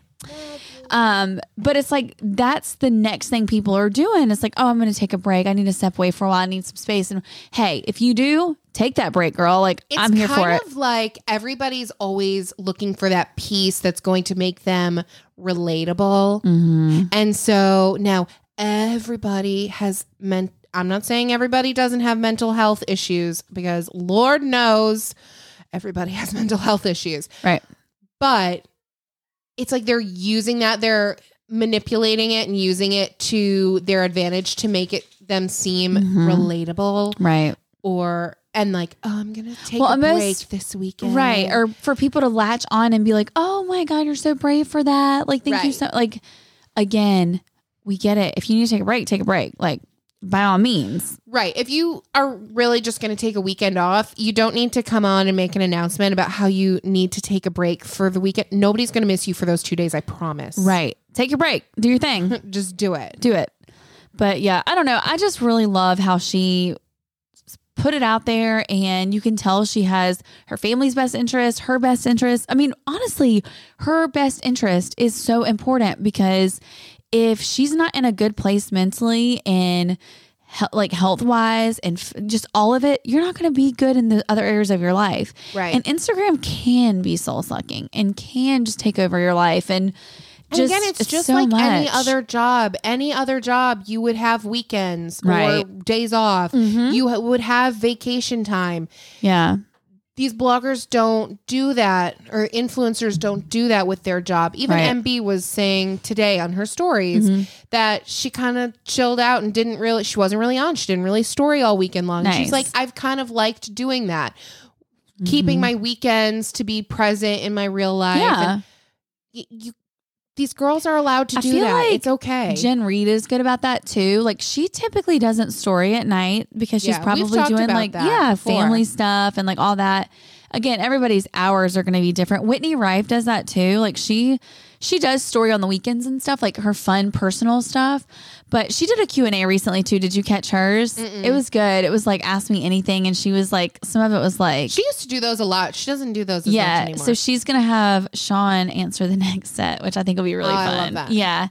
um, but it's like that's the next thing people are doing. It's like, oh, I'm going to take a break. I need to step away for a while. I need some space. And hey, if you do, take that break, girl. Like It's I'm here for it. Kind of like everybody's always looking for that piece that's going to make them relatable. Mm-hmm. And so now everybody has meant I'm not saying everybody doesn't have mental health issues because Lord knows everybody has mental health issues. Right. But it's like they're using that they're manipulating it and using it to their advantage to make it them seem Mhm. relatable Right. or and like oh i'm gonna take Well, a almost- break this weekend Right. Or for people to latch on and be like, oh my God, you're so brave for that. Like, thank you so like again, we get it. If you need to take a break, take a break. Like by all means. right if you are really just gonna take a weekend off you don't need to come on and make an announcement about how you need to take a break for the weekend nobody's gonna miss you for those two days i promise Right. Take your break. Do your thing. just do it do it. But yeah, I don't know. I just really love how she put it out there and you can tell she has her family's best interest, her best interest. I mean, honestly, her best interest is so important because if she's not in a good place mentally and he- like health wise and f- just all of it, you're not going to be good in the other areas of your life. Right. And Instagram can be soul sucking and can just take over your life and And just again, it's, just so like any other job. Any other job, you would have weekends Right. or days off. Mhm. You would have vacation time. Yeah. These bloggers don't do that, or influencers don't do that with their job. Even Right. MB was saying today on her stories Mm-hmm. that she kind of chilled out and didn't really, she wasn't really on. She didn't really story all weekend long. Nice. She's like, I've kind of liked doing that, keeping my weekends to be present in my real life. Mm-hmm. Yeah. And you, these girls are allowed to I do feel that. like it's okay. Jen Reed is good about that too. Like she typically doesn't story at night because she's Yeah, probably doing like yeah, before. family stuff and like all that. Again, everybody's hours are going to be different. Whitney Rife does that too. Like she she does story on the weekends and stuff, like her fun personal stuff. But she did a Q&A recently too. Did you catch hers? It was good. It was like ask me anything and she was like some of it was like she used to do those a lot. She doesn't do those as much yeah, so she's gonna have Sean answer the next set, which I think will be really Oh, fun. Yeah,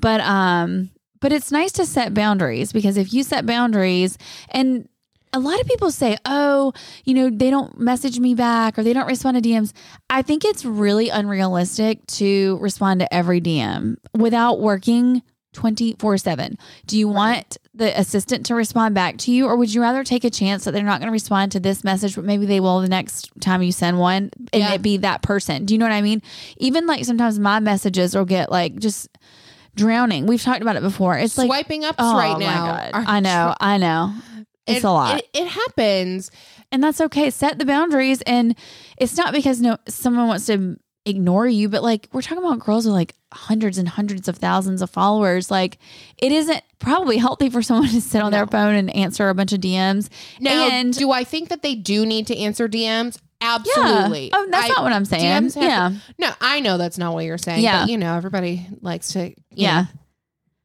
but um, but it's nice to set boundaries because if you set boundaries, and a lot of people say, oh, you know, they don't message me back or they don't respond to DMs. I think it's really unrealistic to respond to every DM without working. 24 7. Do you want the assistant to respond back to you, or would you rather take a chance that they're not going to respond to this message, but maybe they will the next time you send one and Yeah. it be that person? Do you know what I mean? Even like sometimes my messages will get like just drowning. We've talked about it before. It's like, swiping ups oh right now. I know, I know. It's It- a lot. It, it happens. and that's okay. Set the boundaries. And it's not because no someone wants to ignore you, but like we're talking about girls with like hundreds and hundreds of thousands of followers. Like it isn't probably healthy for someone to sit on their phone and answer a bunch of DMs. Now, and do I think that they do need to answer DMs? Absolutely. Oh, that's I- not what I'm saying. Yeah. to- no, I know that's not what you're saying. Yeah. But, you know, everybody likes to, Yeah. know,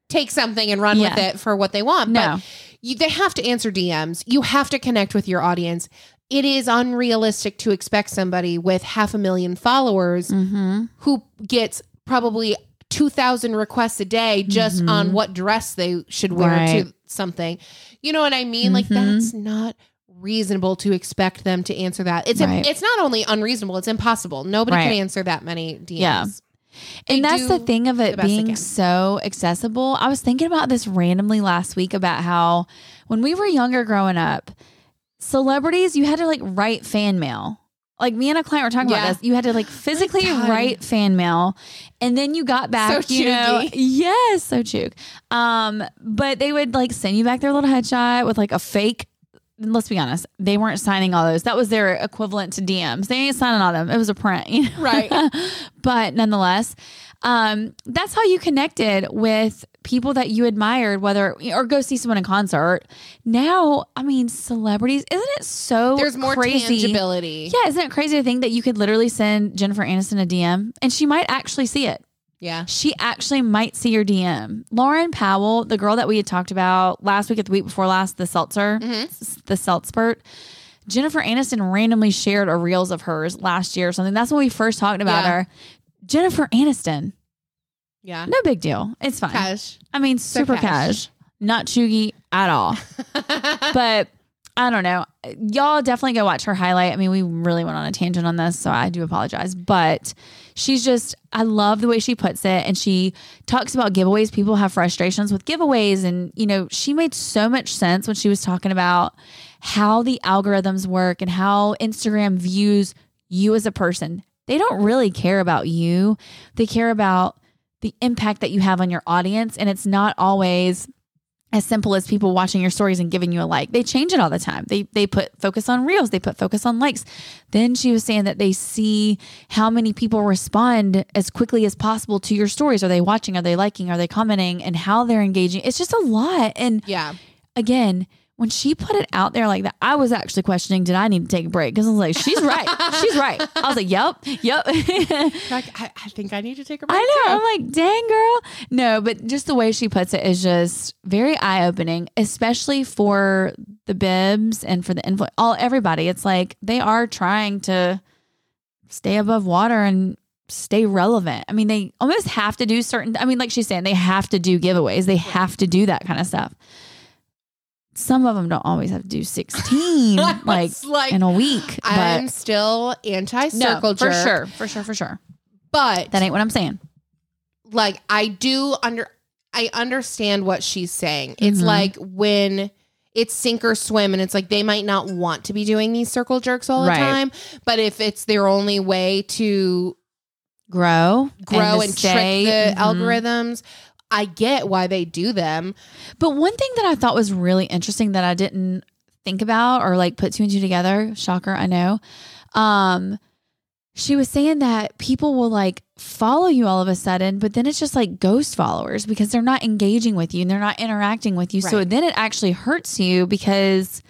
take something and run with it for what they want. No. But you, they have to answer DMs. You have to connect with your audience. It is unrealistic to expect somebody with half a million followers Mm-hmm. who gets probably 2,000 requests a day just on what dress they should wear Mm-hmm. Right. to something. You know what I mean? Like, Mhm. that's not reasonable to expect them to answer that. It's Right. it's not only unreasonable, it's impossible. Nobody can answer that many DMs. Yeah. They And that's the thing of it being so accessible. I was thinking about this randomly last week about how when we were younger growing up, celebrities, you had to like write fan mail. Like me and a client were talking Yeah. about this. You had to like physically God. write fan mail and then you got back, So you know. Yes, so chug. Um, but they would like send you back their little headshot with like a fake let's be honest, they weren't signing all those. That was their equivalent to DMs. They ain't signing all them. It was a print, you know? Right. but nonetheless, um, that's how you connected with people that you admired, whether or go see someone in concert. Now, I mean, celebrities, isn't it so There's more crazy? tangibility. Yeah, isn't it crazy to think that you could literally send Jennifer Aniston a DM and she might actually see it? Yeah. She actually might see your DM. Lauren Powell, the girl that we had talked about last week at the week before last, the seltzer, mm-hmm. s- the seltzpert. Jennifer Aniston randomly shared a reels of hers last year or something. That's when we first talked about Yeah. her. Jennifer Aniston, Yeah. no big deal. It's fine. Cash. I mean, super cash. cash, not chuggy at all. but I don't know. Y'all definitely go watch her highlight. I mean, we really went on a tangent on this, so I do apologize. But she's just, I love the way she puts it. And she talks about giveaways. People have frustrations with giveaways. And, you know, she made so much sense when she was talking about how the algorithms work and how Instagram views you as a person. They don't really care about you, they care about the impact that you have on your audience. And it's not always as simple as people watching your stories and giving you a like. They change it all the time. They they put focus on reels, they put focus on likes. Then she was saying that they see how many people respond as quickly as possible to your stories. Are they watching? Are they liking? Are they commenting? And how they're engaging. It's just a lot. And Yeah. again, when she put it out there like that, I was actually questioning, did I need to take a break? Because I was like, she's right. she's right. I was like, yep, yep. Like, I, I think I need to take a break. I know. too. I'm like, dang, girl. No, but just the way she puts it is just very eye opening, especially for the bibs and for the influ all everybody. It's like they are trying to stay above water and stay relevant. I mean, they almost have to do certain. I mean, like she's saying, they have to do giveaways. They have to do that kind of stuff. Some of them don't always have to do 16 like, like, in a week. I'm still anti no, circle for jerk. sure, for sure, for sure. But That ain't what I'm saying. like I do under I understand what she's saying. It's Mhm. like when it's sink or swim and it's like they might not want to be doing these circle jerks all the time, but if it's their only way to Grow, grow and, stay. trick the Mhm. algorithms, I get why they do them. But one thing that I thought was really interesting that I didn't think about or like put two and two together, shocker, I know. Um, she was saying that people will like follow you all of a sudden, but then it's just like ghost followers because they're not engaging with you and they're not interacting with you. So then it actually hurts you because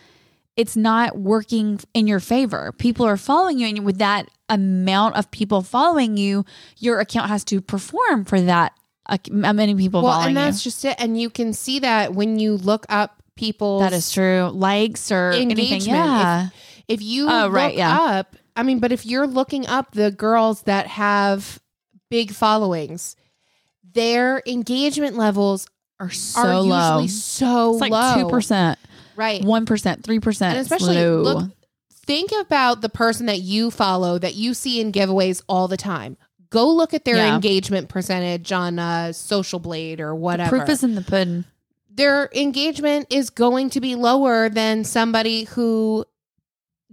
it's not working in your favor. People are following you, and with that amount of people following you, your account has to perform for that uh, many people Well, and you. that's just it. And you can see that when you look up people. That is true. Likes or anything. Engagement. Yeah. if you Oh, look right, yeah. up i mean but if you're looking up the girls that have big followings their engagement levels Are so are low. usually so It's like low 2%, right 1%, 3%. and especially low. look think about the person that you follow that you see in giveaways all the time go look at their Yeah. engagement percentage on uh, social blade or whatever Proof is in the pudding. their engagement is going to be lower than somebody who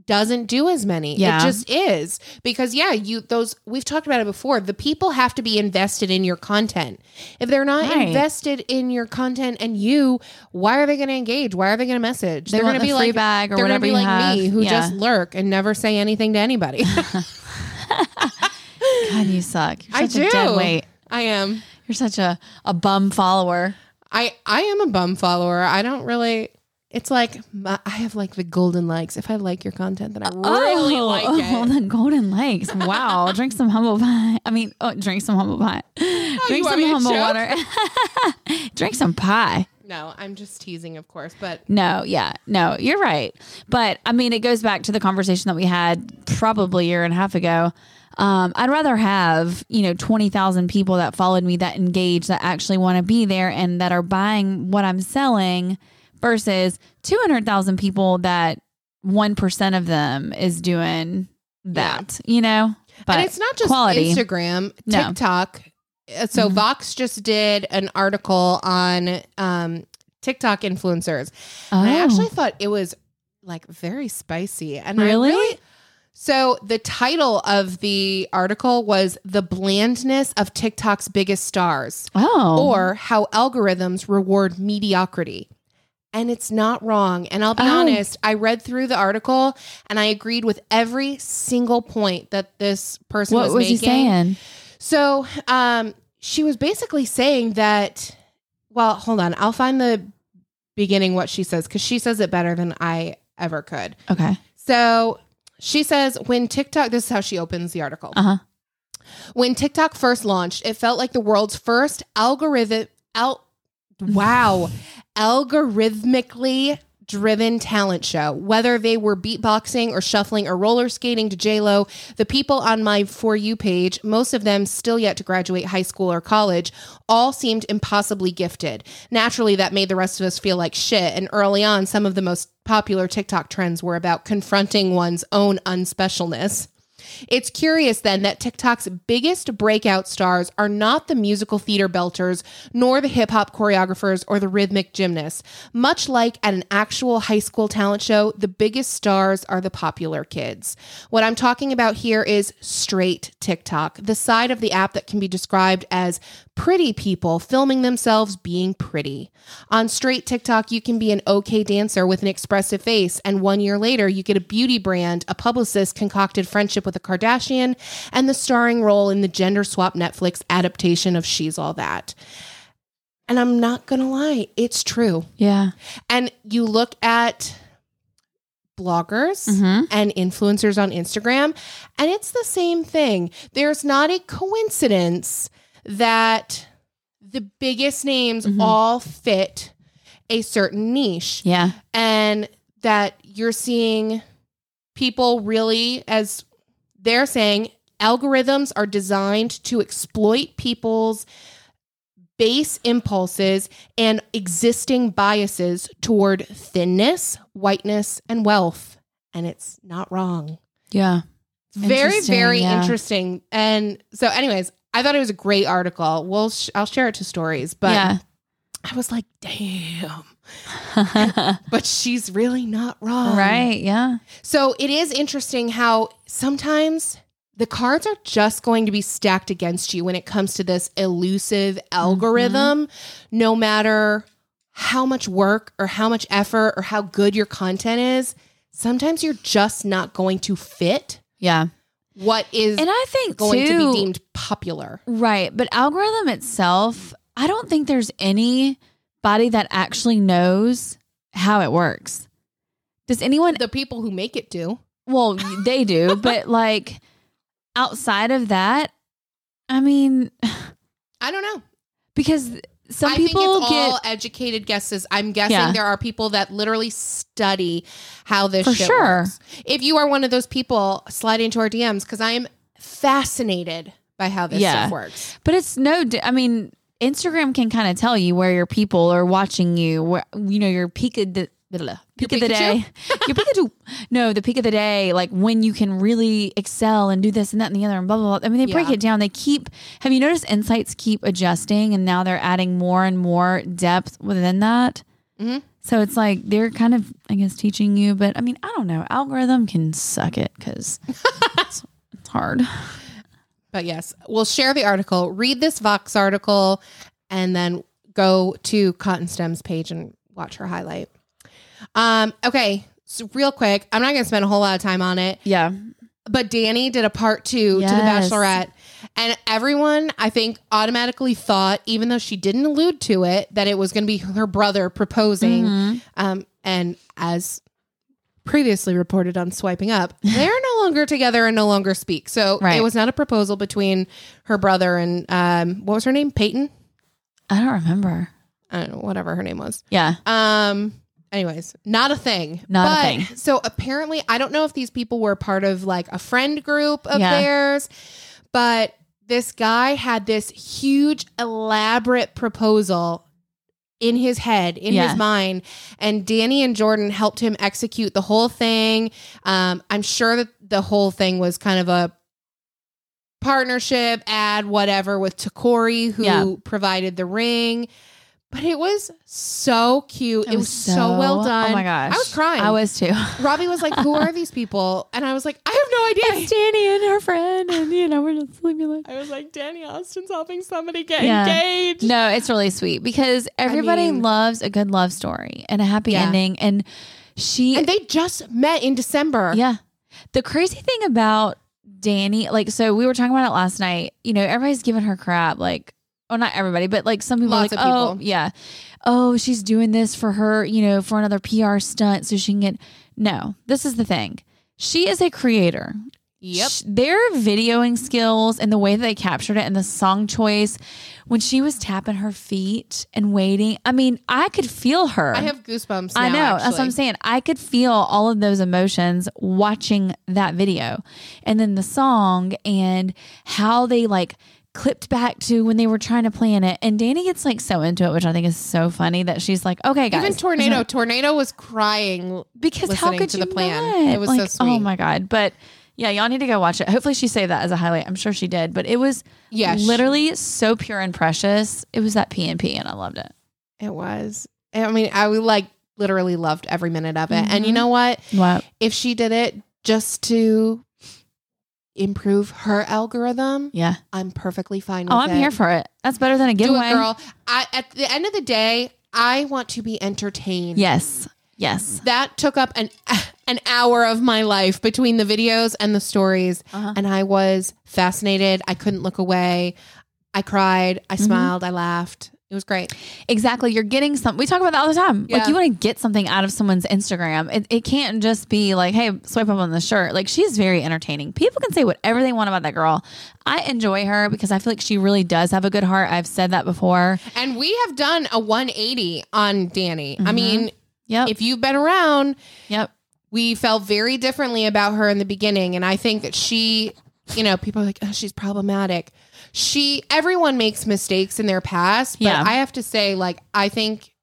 doesn't do as many. Yeah. It just is. Because yeah, you those we've talked about it before. The people have to be invested in your content. If they're not Right. invested in your content and you, why are they going to engage? Why are they going to message? They are going to the be like bag or whatever be like have. me who Yeah. just lurk and never say anything to anybody. God, you suck. You're I such a dead do. weight. I am. You're such a, a bum follower. I I am a bum follower. I don't really. It's like my, I have like the golden likes. If I like your content, then I really oh, like oh, it. the golden lakes. Wow. drink some humble pie. I mean, oh, drink some humble pie. Oh, drink some humble water. drink some pie. No, I'm just teasing, of course, but No, yeah, no, you're right. But I mean, it goes back to the conversation that we had probably a year and a half ago. Um, I'd rather have, you know, 20,000 people that followed me that engage, that actually want to be there and that are buying what I'm selling versus 200,000 people that 1% of them is doing that, you know? But and it's not just quality. Instagram, TikTok. Uh, So Mhm. Vox just did an article on um, TikTok influencers. Oh, And I actually thought it was like very spicy. And I Really? So the title of the article was The Blandness of TikTok's Biggest Stars. oh, or how algorithms reward mediocrity. And it's not wrong. And I'll be Oh. honest, I read through the article and I agreed with every single point that this person what was, was, making. he saying? So, um, she was basically saying that. Well, hold on, I'll find the beginning what she says because she says it better than I ever could. Okay. So she says when TikTok, this is how she opens the article. Uh huh. When TikTok first launched, it felt like the world's first algorithm al- wow, algorithmically driven talent show. Whether they were beatboxing or shuffling or roller skating to J-Lo, the people on my For You page, most of them still yet to graduate high school or college, all seemed impossibly gifted. Naturally, that made the rest of us feel like shit. And early on, some of the most popular TikTok trends were about confronting one's own unspecialness. It's curious then that TikTok's biggest breakout stars are not the musical theater belters, nor the hip hop choreographers or the rhythmic gymnasts. Much like at an actual high school talent show, the biggest stars are the popular kids. What I'm talking about here is straight TikTok, the side of the app that can be described as pretty people filming themselves being pretty. On straight TikTok, you can be an okay dancer with an expressive face, and one year later, you get a beauty brand, a publicist concocted friendship with a Kardashian, and the starring role in the gender swap Netflix adaptation of She's All That. And I'm not gonna lie, it's true. Yeah. And you look at bloggers Mhm. and influencers on Instagram, and it's the same thing. There's not a coincidence that the biggest names Mhm. all fit a certain niche Yeah. and that you're seeing people really as they're saying algorithms are designed to exploit people's base impulses and existing biases toward thinness, whiteness, and wealth. And it's not wrong. Yeah. Very, very yeah. interesting. And so, anyways, I thought it was a great article. We'll sh- I'll share it to stories, but yeah. I was like, damn. But she's really not wrong. right. Yeah. So it is interesting how sometimes the cards are just going to be stacked against you when it comes to this elusive algorithm, mm-hmm. no matter how much work or how much effort or how good your content is. Sometimes you're just not going to fit Yeah. What is And I think going too, to be deemed popular. Right. But algorithm itself, I don't think there's anybody that actually knows how it works. Does anyone? The people who make it do. Well, they do, but like outside of that, I mean, I don't know. because some I people think it's get all educated guesses. I'm guessing Yeah. there are people that literally study how this For sure. works. If you are one of those people, slide into our DMs because I am fascinated by how this Yeah. stuff works. But it's no, I mean, Instagram can kind of tell you where your people are watching you, where, you know, your peak of the, blah, peak of the day. your Pikachu. No, the peak of the day, like when you can really excel and do this and that and the other and blah, blah, blah. I mean, they break it down. They keep, have you noticed insights keep adjusting and now they're adding more and more depth within that? Mhm. So it's like they're kind of, I guess, teaching you, but I mean, I don't know. Algorithm can suck it because it's, it's hard. But yes, we'll share the article, read this Vox article, and then go to Cotton Stem's page and watch her highlight. Um, okay, so real quick, I'm not going to spend a whole lot of time on it. Yeah. but Dani did a part two to The Bachelorette. And everyone, I think, automatically thought, even though she didn't allude to it, that it was going to be her brother proposing. Mhm. Um, and as previously reported on Swiping Up, they're no longer together and no longer speak. So Right. it was not a proposal between her brother and um, what was her name? Peyton? I don't remember. I don't know, whatever her name was. Yeah. Um. Anyways, not a thing. Not a thing. So apparently, I don't know if these people were part of like a friend group of Yeah. theirs, but this guy had this huge, elaborate proposal in his head, in Yeah. his mind, and Dani and Jordan helped him execute the whole thing. Um, I'm sure that the whole thing was kind of a partnership ad, whatever, with Takori, who Yeah. provided the ring. But it was so cute. It, was, so, well done. Oh my gosh. I was crying. I was too. Robbie was like, "Who are these people?" And I was like, "I have no idea." it's Dani and her friend, and you know, we're just leaving it. I was like, "Dani Austin's helping somebody get Yeah. engaged." No, it's really sweet because everybody mean- loves a good love story and a happy Yeah. ending. And she, And they just met in December. yeah. The crazy thing about Dani, like, so we were talking about it last night. You know, everybody's giving her crap, like, well, not everybody, but like some people, Lots like, of oh, people. yeah, oh, she's doing this for her, you know, for another PR stunt so she can get. No, this is the thing. She is a creator. Yep. Sh- Their videoing skills and the way that they captured it and the song choice when she was tapping her feet and waiting. I mean, I could feel her. I have goosebumps. I now, know. That's what. I'm saying. I could feel all of those emotions watching that video. And then the song and how they like clipped back to when they were trying to plan it. And Dani gets like so into it, which I think is so funny that she's like, okay, guys. Even Tornado, Tornado was crying. because how could you the plan. not? It was so Like, Oh my God. But yeah, y'all need to go watch it. Hopefully she saved that as a highlight. I'm sure she did. But it was Yeah, she- literally so pure and precious. It was that PNP and I loved it. It was. I mean, I would like literally loved every minute of it. And you Mhm. know what? Wow. If she did it just to improve her algorithm, Yeah. I'm perfectly fine with Oh, I'm it. here for it. That's better than a Do giveaway. it, girl. I, at the end of the day, I want to be entertained. Yes. Yes. That took up an an hour of my life between the videos and the stories, Uh-huh. and I was fascinated. I couldn't look away. I cried. Mm-hmm. I smiled. I laughed. It was great. Exactly. You're getting some. We talk about that all the time. Like you want to get something out of someone's Instagram. It, it can't just be like, hey, swipe up on the shirt. Like she's very entertaining. People can say whatever they want about that girl. I enjoy her because I feel like she really does have a good heart. I've said that before. And we have done a 180 on Dani. Mm-hmm. I mean, Yep. if you've been around, yep. we felt very differently about her in the beginning. And I think that she, you know, people are like, oh, she's problematic. She, everyone makes mistakes in their past. But Yeah. I have to say, like, I think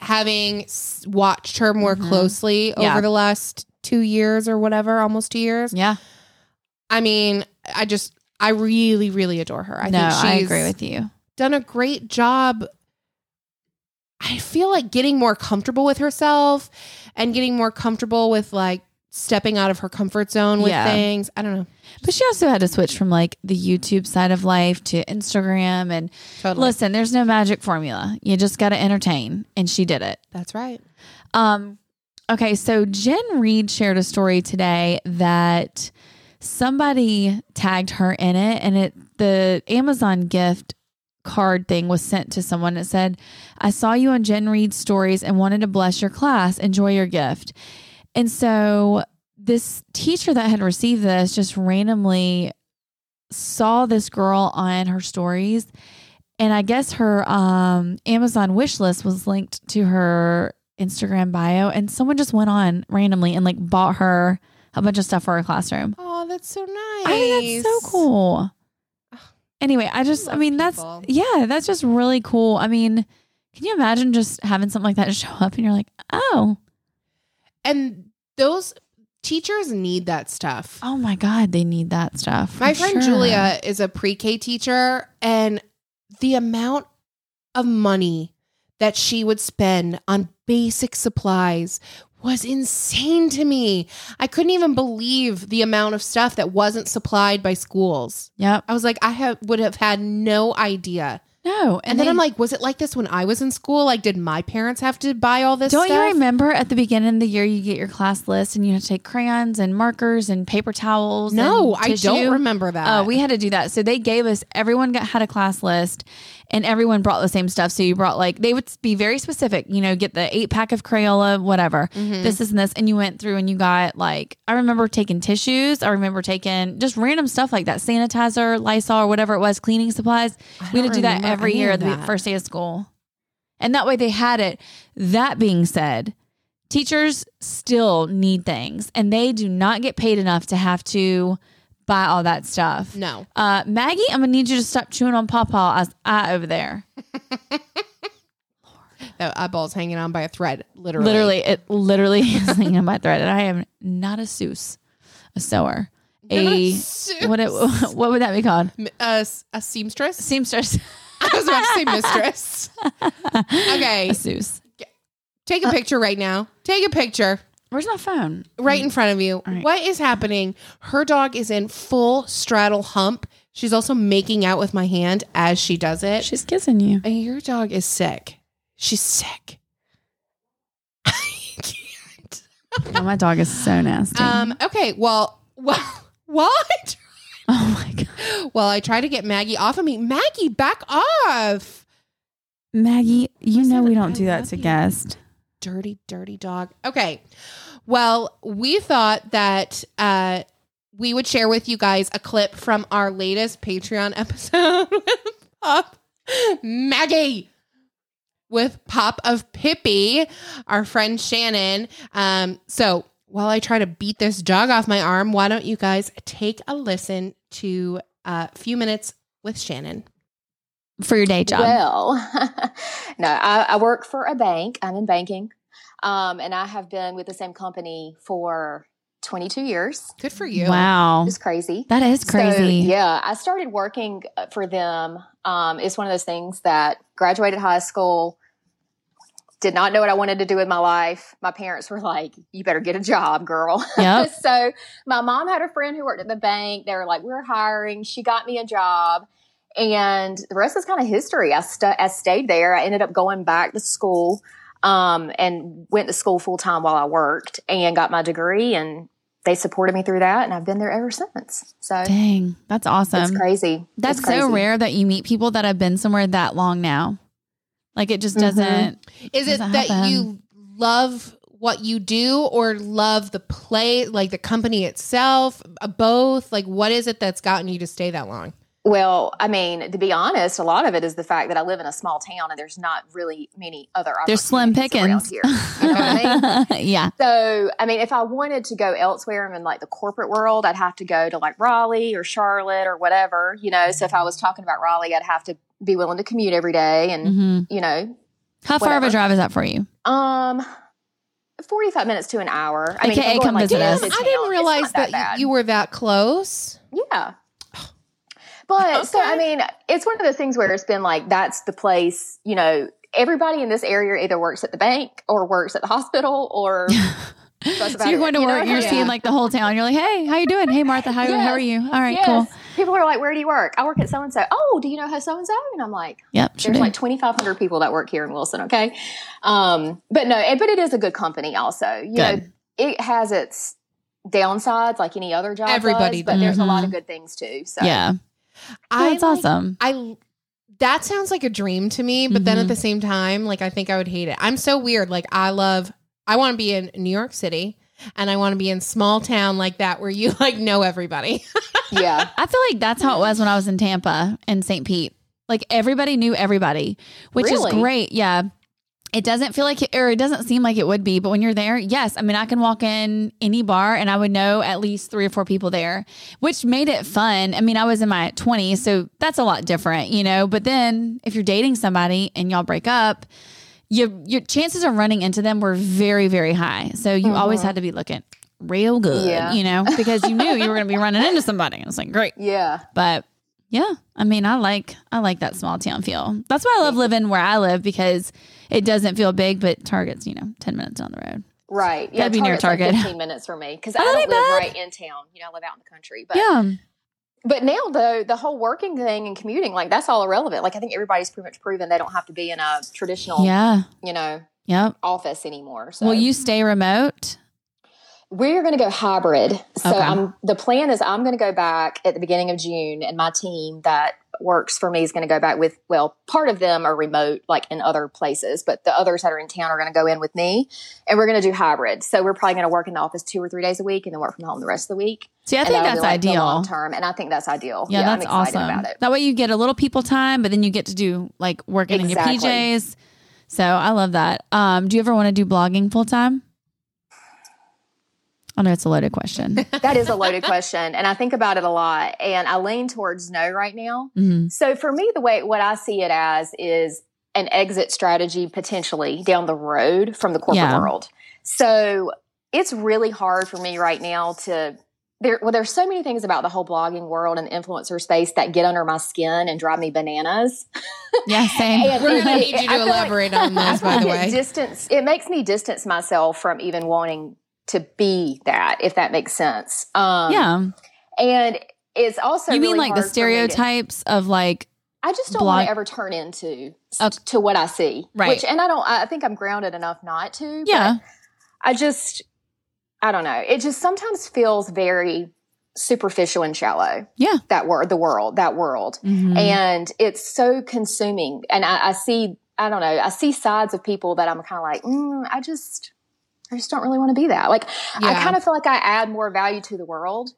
having s- watched her more Mhm. closely Yeah. over the last two years or whatever, almost two years, Yeah. I mean, I just, I really, really adore her. I no, think she's I agree with you. done a great job. I feel like getting more comfortable with herself and getting more comfortable with like stepping out of her comfort zone with Yeah. things. I don't know. But she also had to switch from like the YouTube side of life to Instagram. And Totally. listen, there's no magic formula. You just got to entertain. And she did it. That's right. Um, okay, so Jen Reed shared a story today that somebody tagged her in it, and it the Amazon gift card thing was sent to someone. It said, "I saw you on Jen Reed's stories and wanted to bless your class. Enjoy your gift." And so this teacher that had received this just randomly saw this girl on her stories and I guess her um, Amazon wish list was linked to her Instagram bio, and someone just went on randomly and like bought her a bunch of stuff for her classroom. Oh, that's so nice. I think that's so cool. Anyway, I just, I, love mean, that's yeah, that's just really cool. I mean, can you imagine just having something like that show up and you're like, oh, And those teachers need that stuff. oh my god, they need that stuff. My friend sure. Julia is a pre K teacher, and the amount of money that she would spend on basic supplies was insane to me. I couldn't even believe the amount of stuff that wasn't supplied by schools. Yep. I was like, I have would have had no idea. No, And, then they- I'm like, was it like this when I was in school? Like, did my parents have to buy all this Don't stuff? you remember at the beginning of the year you get your class list and you have to take crayons and markers and paper towels? No, and I tissue? don't remember that. Oh, we had to do that. So they gave us everyone got had a class list and everyone brought the same stuff. So you brought like they would be very specific, you know, get the eight pack of Crayola, whatever. Mm-hmm. This, this, and this. And you went through and you got like I remember taking tissues. I remember taking just random stuff like that, sanitizer, Lysol, or whatever it was, cleaning supplies. We had to do that every year of at the first day of school. And that way they had it. That being said, teachers still need things and they do not get paid enough to have to buy all that stuff. No. Uh, Maggie, I'm gonna need you to stop chewing on Pawpaw as I over there. That eyeball's hanging on by a thread, literally. Literally, it literally is hanging on my thread, and I am not a Seuss, a sewer, a Seuss. what? It, what would that be called? A seamstress. Seamstress, I was about to say mistress. okay, a Seuss. take a picture right now. Take a picture Where's my phone? right in front of you. right. What is happening? Her dog is in full straddle hump. She's also making out with my hand as she does it. She's kissing you. And your dog is sick. She's sick. I can't. Oh, my dog is so nasty. Um. Okay. Well. Well. Try, oh my god, Well, I try to get Maggie off of me, Maggie, back off. Maggie, you know we don't I do that to guests. Dirty, dirty dog. Okay. Well, we thought that uh, we would share with you guys a clip from our latest Patreon episode with Pop Maggie. With Pop of Pippi, our friend Shannon. Um, so while I try to beat this dog off my arm, why don't you guys take a listen to a few minutes with Shannon? For your day job. Well, no, I, I work for a bank. I'm in banking. Um, and I have been with the same company for 22 years. Good for you. wow, It's crazy. that is crazy. So, yeah, I started working uh, for them. Um, it's one of those things that graduated high school, did not know what I wanted to do with my life. My parents were like, "You better get a job, girl." Yep. so my mom had a friend who worked at the bank. They were like, "We're hiring." She got me a job, and the rest is kind of history. I, stu- I stayed there. I ended up going back to school um, and went to school full time while I worked and got my degree. And they supported me through that, and I've been there ever since. So Dang, that's awesome. it's crazy. That's It's so rare that you meet people that have been somewhere that long now. Like it just Mhm. doesn't. Is it Doesn't that happen. you love what you do or love the play, like the company itself, uh, both? Like, what is it that's gotten you to stay that long? Well, I mean, to be honest, a lot of it is the fact that I live in a small town and there's not really many other There's slim opportunities around pickings. here. You know what I mean? yeah. So, I mean, if I wanted to go elsewhere and in like the corporate world, I'd have to go to like Raleigh or Charlotte or whatever, you know. So if I was talking about Raleigh, I'd have to be willing to commute every day and, hmm you know, How far of a drive is that for you? um, 45 minutes to an hour. I mean, if AKA come like, visit us. I didn't realize not that, you, you were that close. Yeah. But so, I mean, it's one of those things where it's been like, that's the place, you know, everybody in this area either works at the bank or works at the hospital or. So you're it, going to you work. what You're mean? seeing like the whole town. You're like, hey, how you doing? Hey, Martha, how, how are you? All right, Yes. cool. People are like, where do you work? I work at so and so. Oh, do you know how so and so? And I'm like, Yep, sure there's do. like 2,500 people that work here in Wilson. Okay. Um, but no, but it is a good company also. You know, it has its downsides like any other job. Everybody does, but does. there's a lot of Mhm. good things too. So yeah, I that's like- awesome. I that sounds like a dream to me, but then Mhm. at the same time, like I think I would hate it. I'm so weird. Like I love I want to be in New York City and I want to be in small town like that where you like know everybody. yeah. I feel like that's how it was when I was in Tampa and St. Pete. Like everybody knew everybody, which Really? is great. Yeah. It doesn't feel like, it, or it doesn't seem like it would be, but when you're there, yes. I mean, I can walk in any bar and I would know at least three or four people there, which made it fun. I mean, I was in my 20s, so that's a lot different, you know. But then if you're dating somebody and y'all break up, you, your chances of running into them were very, very high. So you always had to be looking real good, Mm-hmm. Yeah. you know, because you knew you were going to be running into somebody. It's like, great. Yeah. But yeah, I mean, I like I like that small town feel. That's why I love living where I live because it doesn't feel big, but Target's you know ten minutes down the road. Right. Yeah. Gotta be near Target's like Target. 15 minutes for me because Oh, I don't live bad. right in town. You know, I live out in the country. But yeah, But now, though, the whole working thing and commuting, like that's all irrelevant. Like I think everybody's pretty much proven they don't have to be in a traditional, yeah, you know, yep. office anymore. So Will you stay remote? We're going to go hybrid. So Okay. I'm the plan is I'm going to go back at the beginning of June, and my team that works for me is going to go back with. Well, part of them are remote, like in other places, but the others that are in town are going to go in with me, and we're going to do hybrid. So we're probably going to work in the office two or three days a week, and then work from home the rest of the week. See, I think that's like, the ideal. long term, and I think that's ideal. Yeah, I'm that's awesome. about it. That way you get a little people time, but then you get to do like working Exactly. in your PJs. So I love that. Um, do you ever want to do blogging full time? I know it's a loaded question. That is a loaded question, and I think about it a lot, and I lean towards no right now. Mhm. So for me, the way what I see it as is an exit strategy potentially down the road from the corporate Yeah. world. So it's really hard for me right now to there. Well, there's so many things about the whole blogging world and influencer space that get under my skin and drive me bananas. Yeah, same. And We're gonna it- need you I to feel like- on I this, feel by the like way. It distance. It makes me distance myself from even wanting to be that, if that makes sense. Um, yeah. and it's also you mean really like the hard for to- stereotypes of like I just don't blog- want to ever turn into to what I see. Right. Which, and I don't. I think I'm grounded enough not to. but yeah. I just, I don't know. It just sometimes feels very superficial and shallow. Yeah. That word, the world, that world, Mhm. and it's so consuming. And I, I see, I don't know. I see sides of people that I'm kind of like, mm, I just, I just don't really want to be that. Like, I kind of feel like I add more value to the world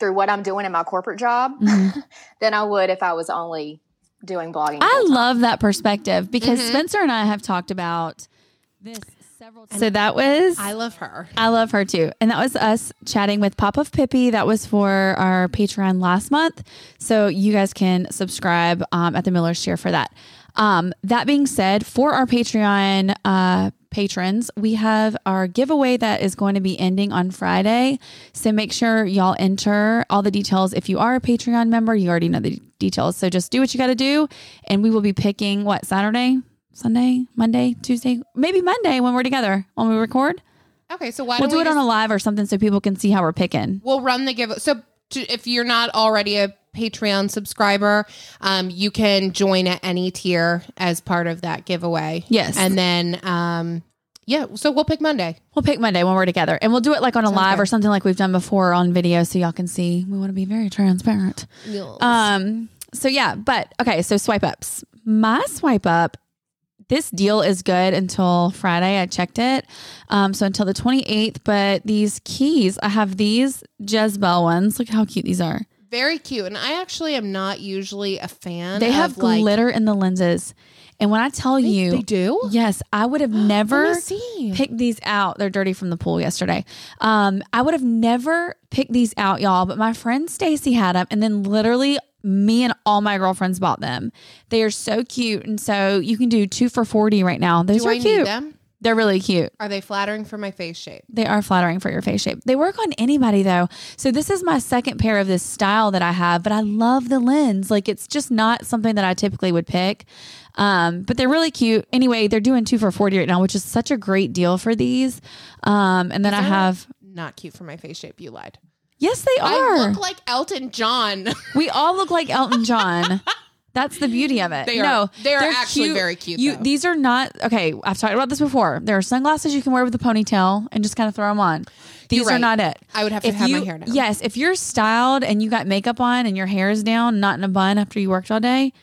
through what I'm doing in my corporate job Mhm. than I would if I was only doing blogging. I love that perspective because Mhm. Spencer and I have talked about this several times. So that was I love her. I love her too. And that was us chatting with Pop of Pippi. That was for our Patreon last month. So you guys can subscribe um, at the Miller's Tier for that. Um, that being said, for our Patreon uh, patrons, we have our giveaway that is going to be ending on Friday. So make sure y'all enter all the details. If you are a Patreon member, you already know the details. So just do what you got to do. And we will be picking what, Saturday? Sunday, Monday, Tuesday, maybe Monday when we're together when we record. Okay, so why we'll do we it on a live or something so people can see how we're picking. We'll run the giveaway. So to, if you're not already a Patreon subscriber, um, you can join at any tier as part of that giveaway. Yes. and then um, yeah. So we'll pick Monday. We'll pick Monday when we're together, and we'll do it like on a Sounds live good. or something like we've done before on video, so y'all can see. We want to be very transparent. Um. So yeah, but okay. So swipe ups. My swipe up. This deal is good until Friday. I checked it. Um. So until the twenty eighth. But these keys, I have these Jezabell ones. Look how cute these are. Very cute, and I actually am not usually a fan. They have like, glitter in the lenses, and when I tell They- you, they do? Yes, I would have never Let me see. picked these out. They're dirty from the pool yesterday. Um, I would have never picked these out, y'all. But my friend Stacy had them, and then literally me and all my girlfriends bought them. They are so cute, and so you can do two for forty right now. Those Do are I cute. They're really cute. Are they flattering for my face shape? They are flattering for your face shape. They work on anybody though. So this is my second pair of this style that I have, but I love the lens. Like it's just not something that I typically would pick. Um, but they're really cute. Anyway, they're doing two for 40 right now, which is such a great deal for these. Um, and then I These have, Not cute for my face shape. You lied. yes, they are. I look like Elton John. we all look like Elton John. That's the beauty of it. They are- no, they are actually very cute, You, these are not okay. I've talked about this before. There are sunglasses you can wear with a ponytail and just kind of throw them on. These You're not it. I would have to if have you, my hair down. Yes, if you're styled and you got makeup on and your hair is down, not in a bun after you worked all day,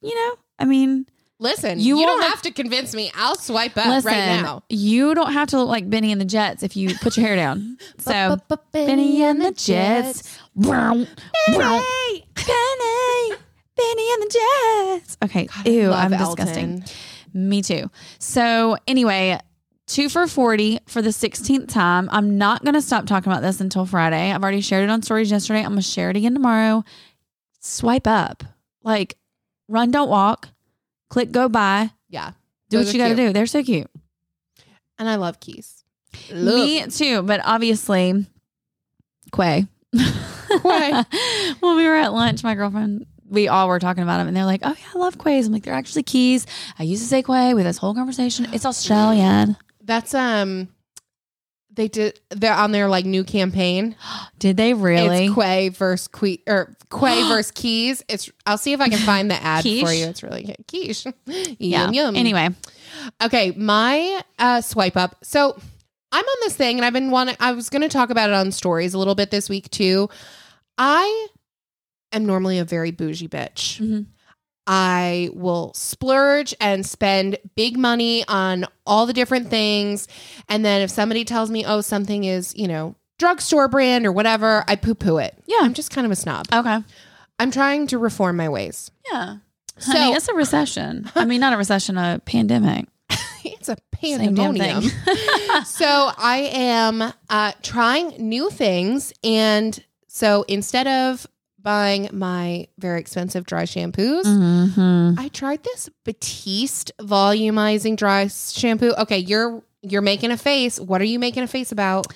you know, I mean, Listen, You you, don't won't- have to convince me. I'll swipe up listen, right now. you don't have to look like Benny and the Jets if you put your hair down. So, Benny and the Jets. Benny, Benny, Benny and the Jets. Okay, ew, I'm disgusting. Me too. So anyway, two for 40 for the 16th time. I'm not going to stop talking about this until Friday. I've already shared it on stories yesterday. I'm going to share it again tomorrow. Swipe up. Like run, don't walk. Click, go by. Yeah. Do what you got to do. They're so cute. And I love keys. Me too. But obviously, Quay. Quay. when we were at lunch, my girlfriend, we all were talking about them, and they're like, "Oh yeah, I love Quays." I'm like, "They're actually keys." I used to say Quay with this whole conversation. It's Australian. That's um they did they're on their like new campaign. Did they really? It's Quay versus Que or Quay versus Keys. It's I'll see if I can find the ad Quiche? for you. It's really good. Quiche. yeah. Yum yum. Anyway, Okay, my uh, swipe up. So I'm on this thing, and I've been wanting. I was going to talk about it on stories a little bit this week too. I am normally a very bougie bitch. Mhm. I will splurge and spend big money on all the different things, and then if somebody tells me, "Oh, something is," you know, drugstore brand or whatever, I poo poo it. Yeah. I'm just kind of a snob. okay. I'm trying to reform my ways. Yeah. So- Honey, it's a recession. I mean, not a recession, a pandemic. it's a pandemonium. so I am uh, trying new things, and so instead of buying my very expensive dry shampoos, Mhm. I tried this Batiste volumizing dry shampoo. Okay, you're you're making a face. What are you making a face about?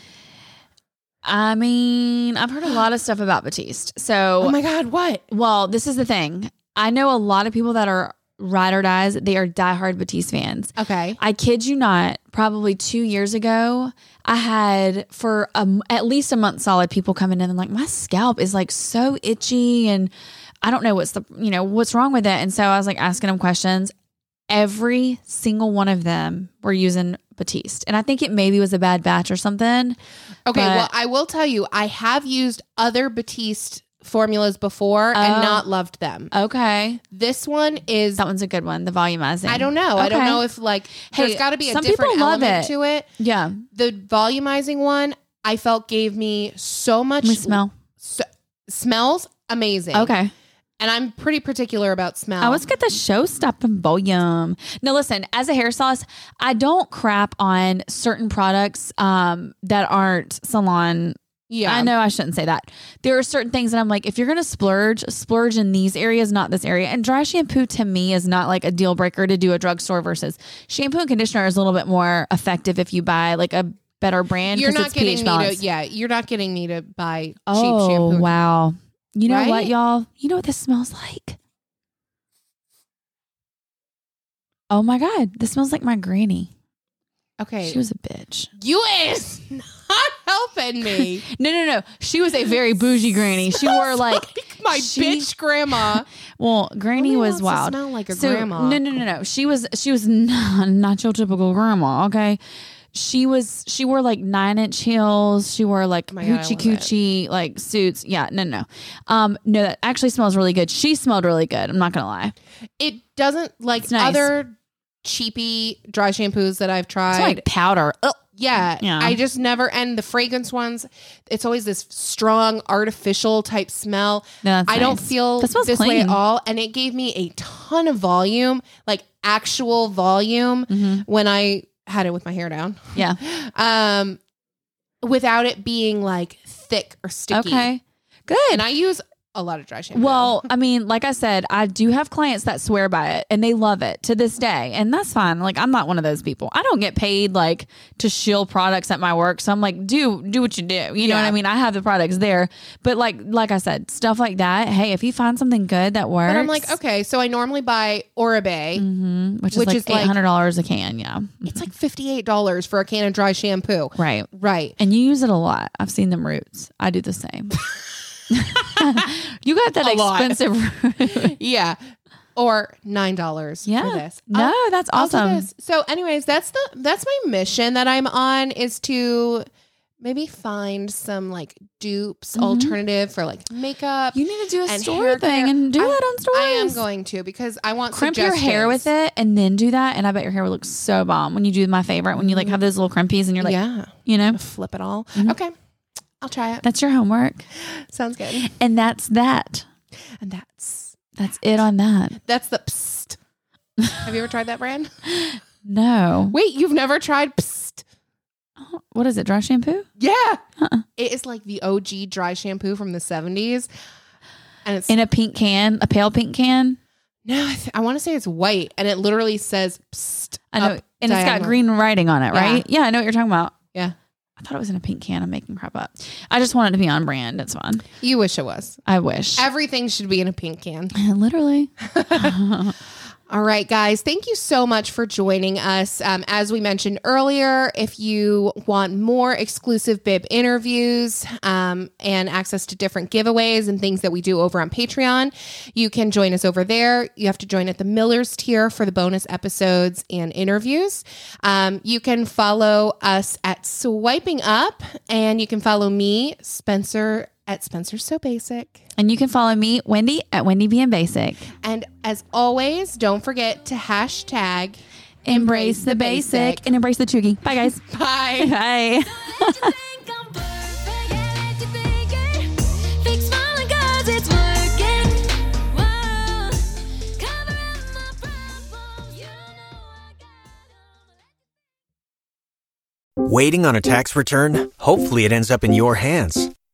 I mean, I've heard a lot of stuff about Batiste. So, Oh my god, what? well, this is the thing. I know a lot of people that are ride or dies. They are diehard Batiste fans. Okay, I kid you not, probably two years ago, I had for a, at least a month solid people coming in and like, my scalp is like so itchy and I don't know what's the, you know, what's wrong with it. And so I was like asking them questions. Every single one of them were using Batiste. And I think it maybe was a bad batch or something. okay. Well, I will tell you, I have used other Batiste formulas before Oh. and not loved them. Okay. This one is That one's a good one. The volumizing. I don't know. I don't Okay. know if like Hey, there's got to be a some different people love element it. to it. Yeah. The volumizing one I felt gave me so much smell. so- smells amazing. Okay. And I'm pretty particular about smell. I was get the show stopping volume. Now listen, as a hairstylist, I don't crap on certain products um, that aren't salon. Yeah. I know I shouldn't say that. There are certain things that I'm like, if you're gonna splurge, splurge in these areas, not this area. And dry shampoo to me is not like a deal breaker to do a drugstore versus shampoo and conditioner is a little bit more effective if you buy like a better brand. You're not getting pH me balanced. to yeah, you're not getting me to buy cheap Oh shampoo. wow! You know what, y'all? You know what this smells like? Oh my god, this smells like my granny. Okay. She was a bitch. you is not helping me. No, no, no. She was a very bougie granny. She wore like My she- bitch grandma. Well, Granny Nobody was wild. smell like a So, grandma. No, no, no, no. She was she was not, not your typical grandma. Okay, she was she wore like nine inch heels. She wore like Oh my God, hoochie it. coochie like suits. Yeah, no, no, um, no. That actually smells really good. She smelled really good. I'm not gonna lie. It doesn't like It's nice. other cheapy dry shampoos that I've It's tried. like powder. Ugh. Yeah, Yeah. I just never. And the fragrance ones, it's always this strong artificial type smell. No, I don't feel this way at all. And it gave me a ton of volume, like actual volume, Mhm. when I had it with my hair down. Yeah. Um, without it being like thick or sticky. Okay. Good. And I use a lot of dry shampoo. Well, I mean, like I said, I do have clients that swear by it and they love it to this day. And that's fine. Like I'm not one of those people. I don't get paid like to shill products at my work. So I'm like, do do what you do. You know what I mean? I have the products there. But like like I said, stuff like that, hey, if you find something good that works. but I'm like, okay, so I normally buy Oribe. mhm, which is which like is like- eight hundred dollars a can, yeah. It's like $58 for a can of dry shampoo. Right. Right. And you use it a lot. I've seen them roots. I do the same. you got that expensive. Yeah. Or nine dollars Yeah. for this. No, I'll- that's awesome. So, anyways, that's the that's my mission that I'm on is to maybe find some like dupes Mhm. alternative for like makeup. You need to do a store thing care. and do I- that on stories. I am going to because I want to. crimp your hair with it and then do that and i bet your hair will look so bomb when you do my favorite when you like have those little crimpies and you're like yeah, you know flip it all. Mhm. Okay, I'll try it. that's your homework Sounds good. and that's that And that's that's it on that that's the psst. Have you ever tried that brand? no Wait, you've never tried psst? Oh, what is it dry shampoo Yeah. Uh-uh. It is like the OG dry shampoo from the 70s. And it's in a pink can a pale pink can no, I, th- I want to say it's white and it literally says psst. i know and it's got green writing on it Yeah. right yeah i know what you're talking about Yeah. I thought it was in a pink can. I'm making crap up. I just want it to be on brand. It's fine You wish it was. i wish. Everything should be in a pink can. literally All right, guys, thank you so much for joining us. Um, as we mentioned earlier, if you want more exclusive bib interviews um, and access to different giveaways and things that we do over on Patreon, you can join us over there. You have to join at the Miller's tier for the bonus episodes and interviews. Um, you can follow us at Swiping Up, and you can follow me, Spencer, at Spencer So Basic. and you can follow me wendy at wendy being basic And as always, don't forget to hashtag embrace the basic and embrace the chuggy bye guys Bye. bye Let you think I'm perfect. Yeah, let you think it. Fake smiling 'cause it's working. Whoa. Cover up my problems. You know I got 'em. Waiting on a tax return? Hopefully, it ends up in your hands.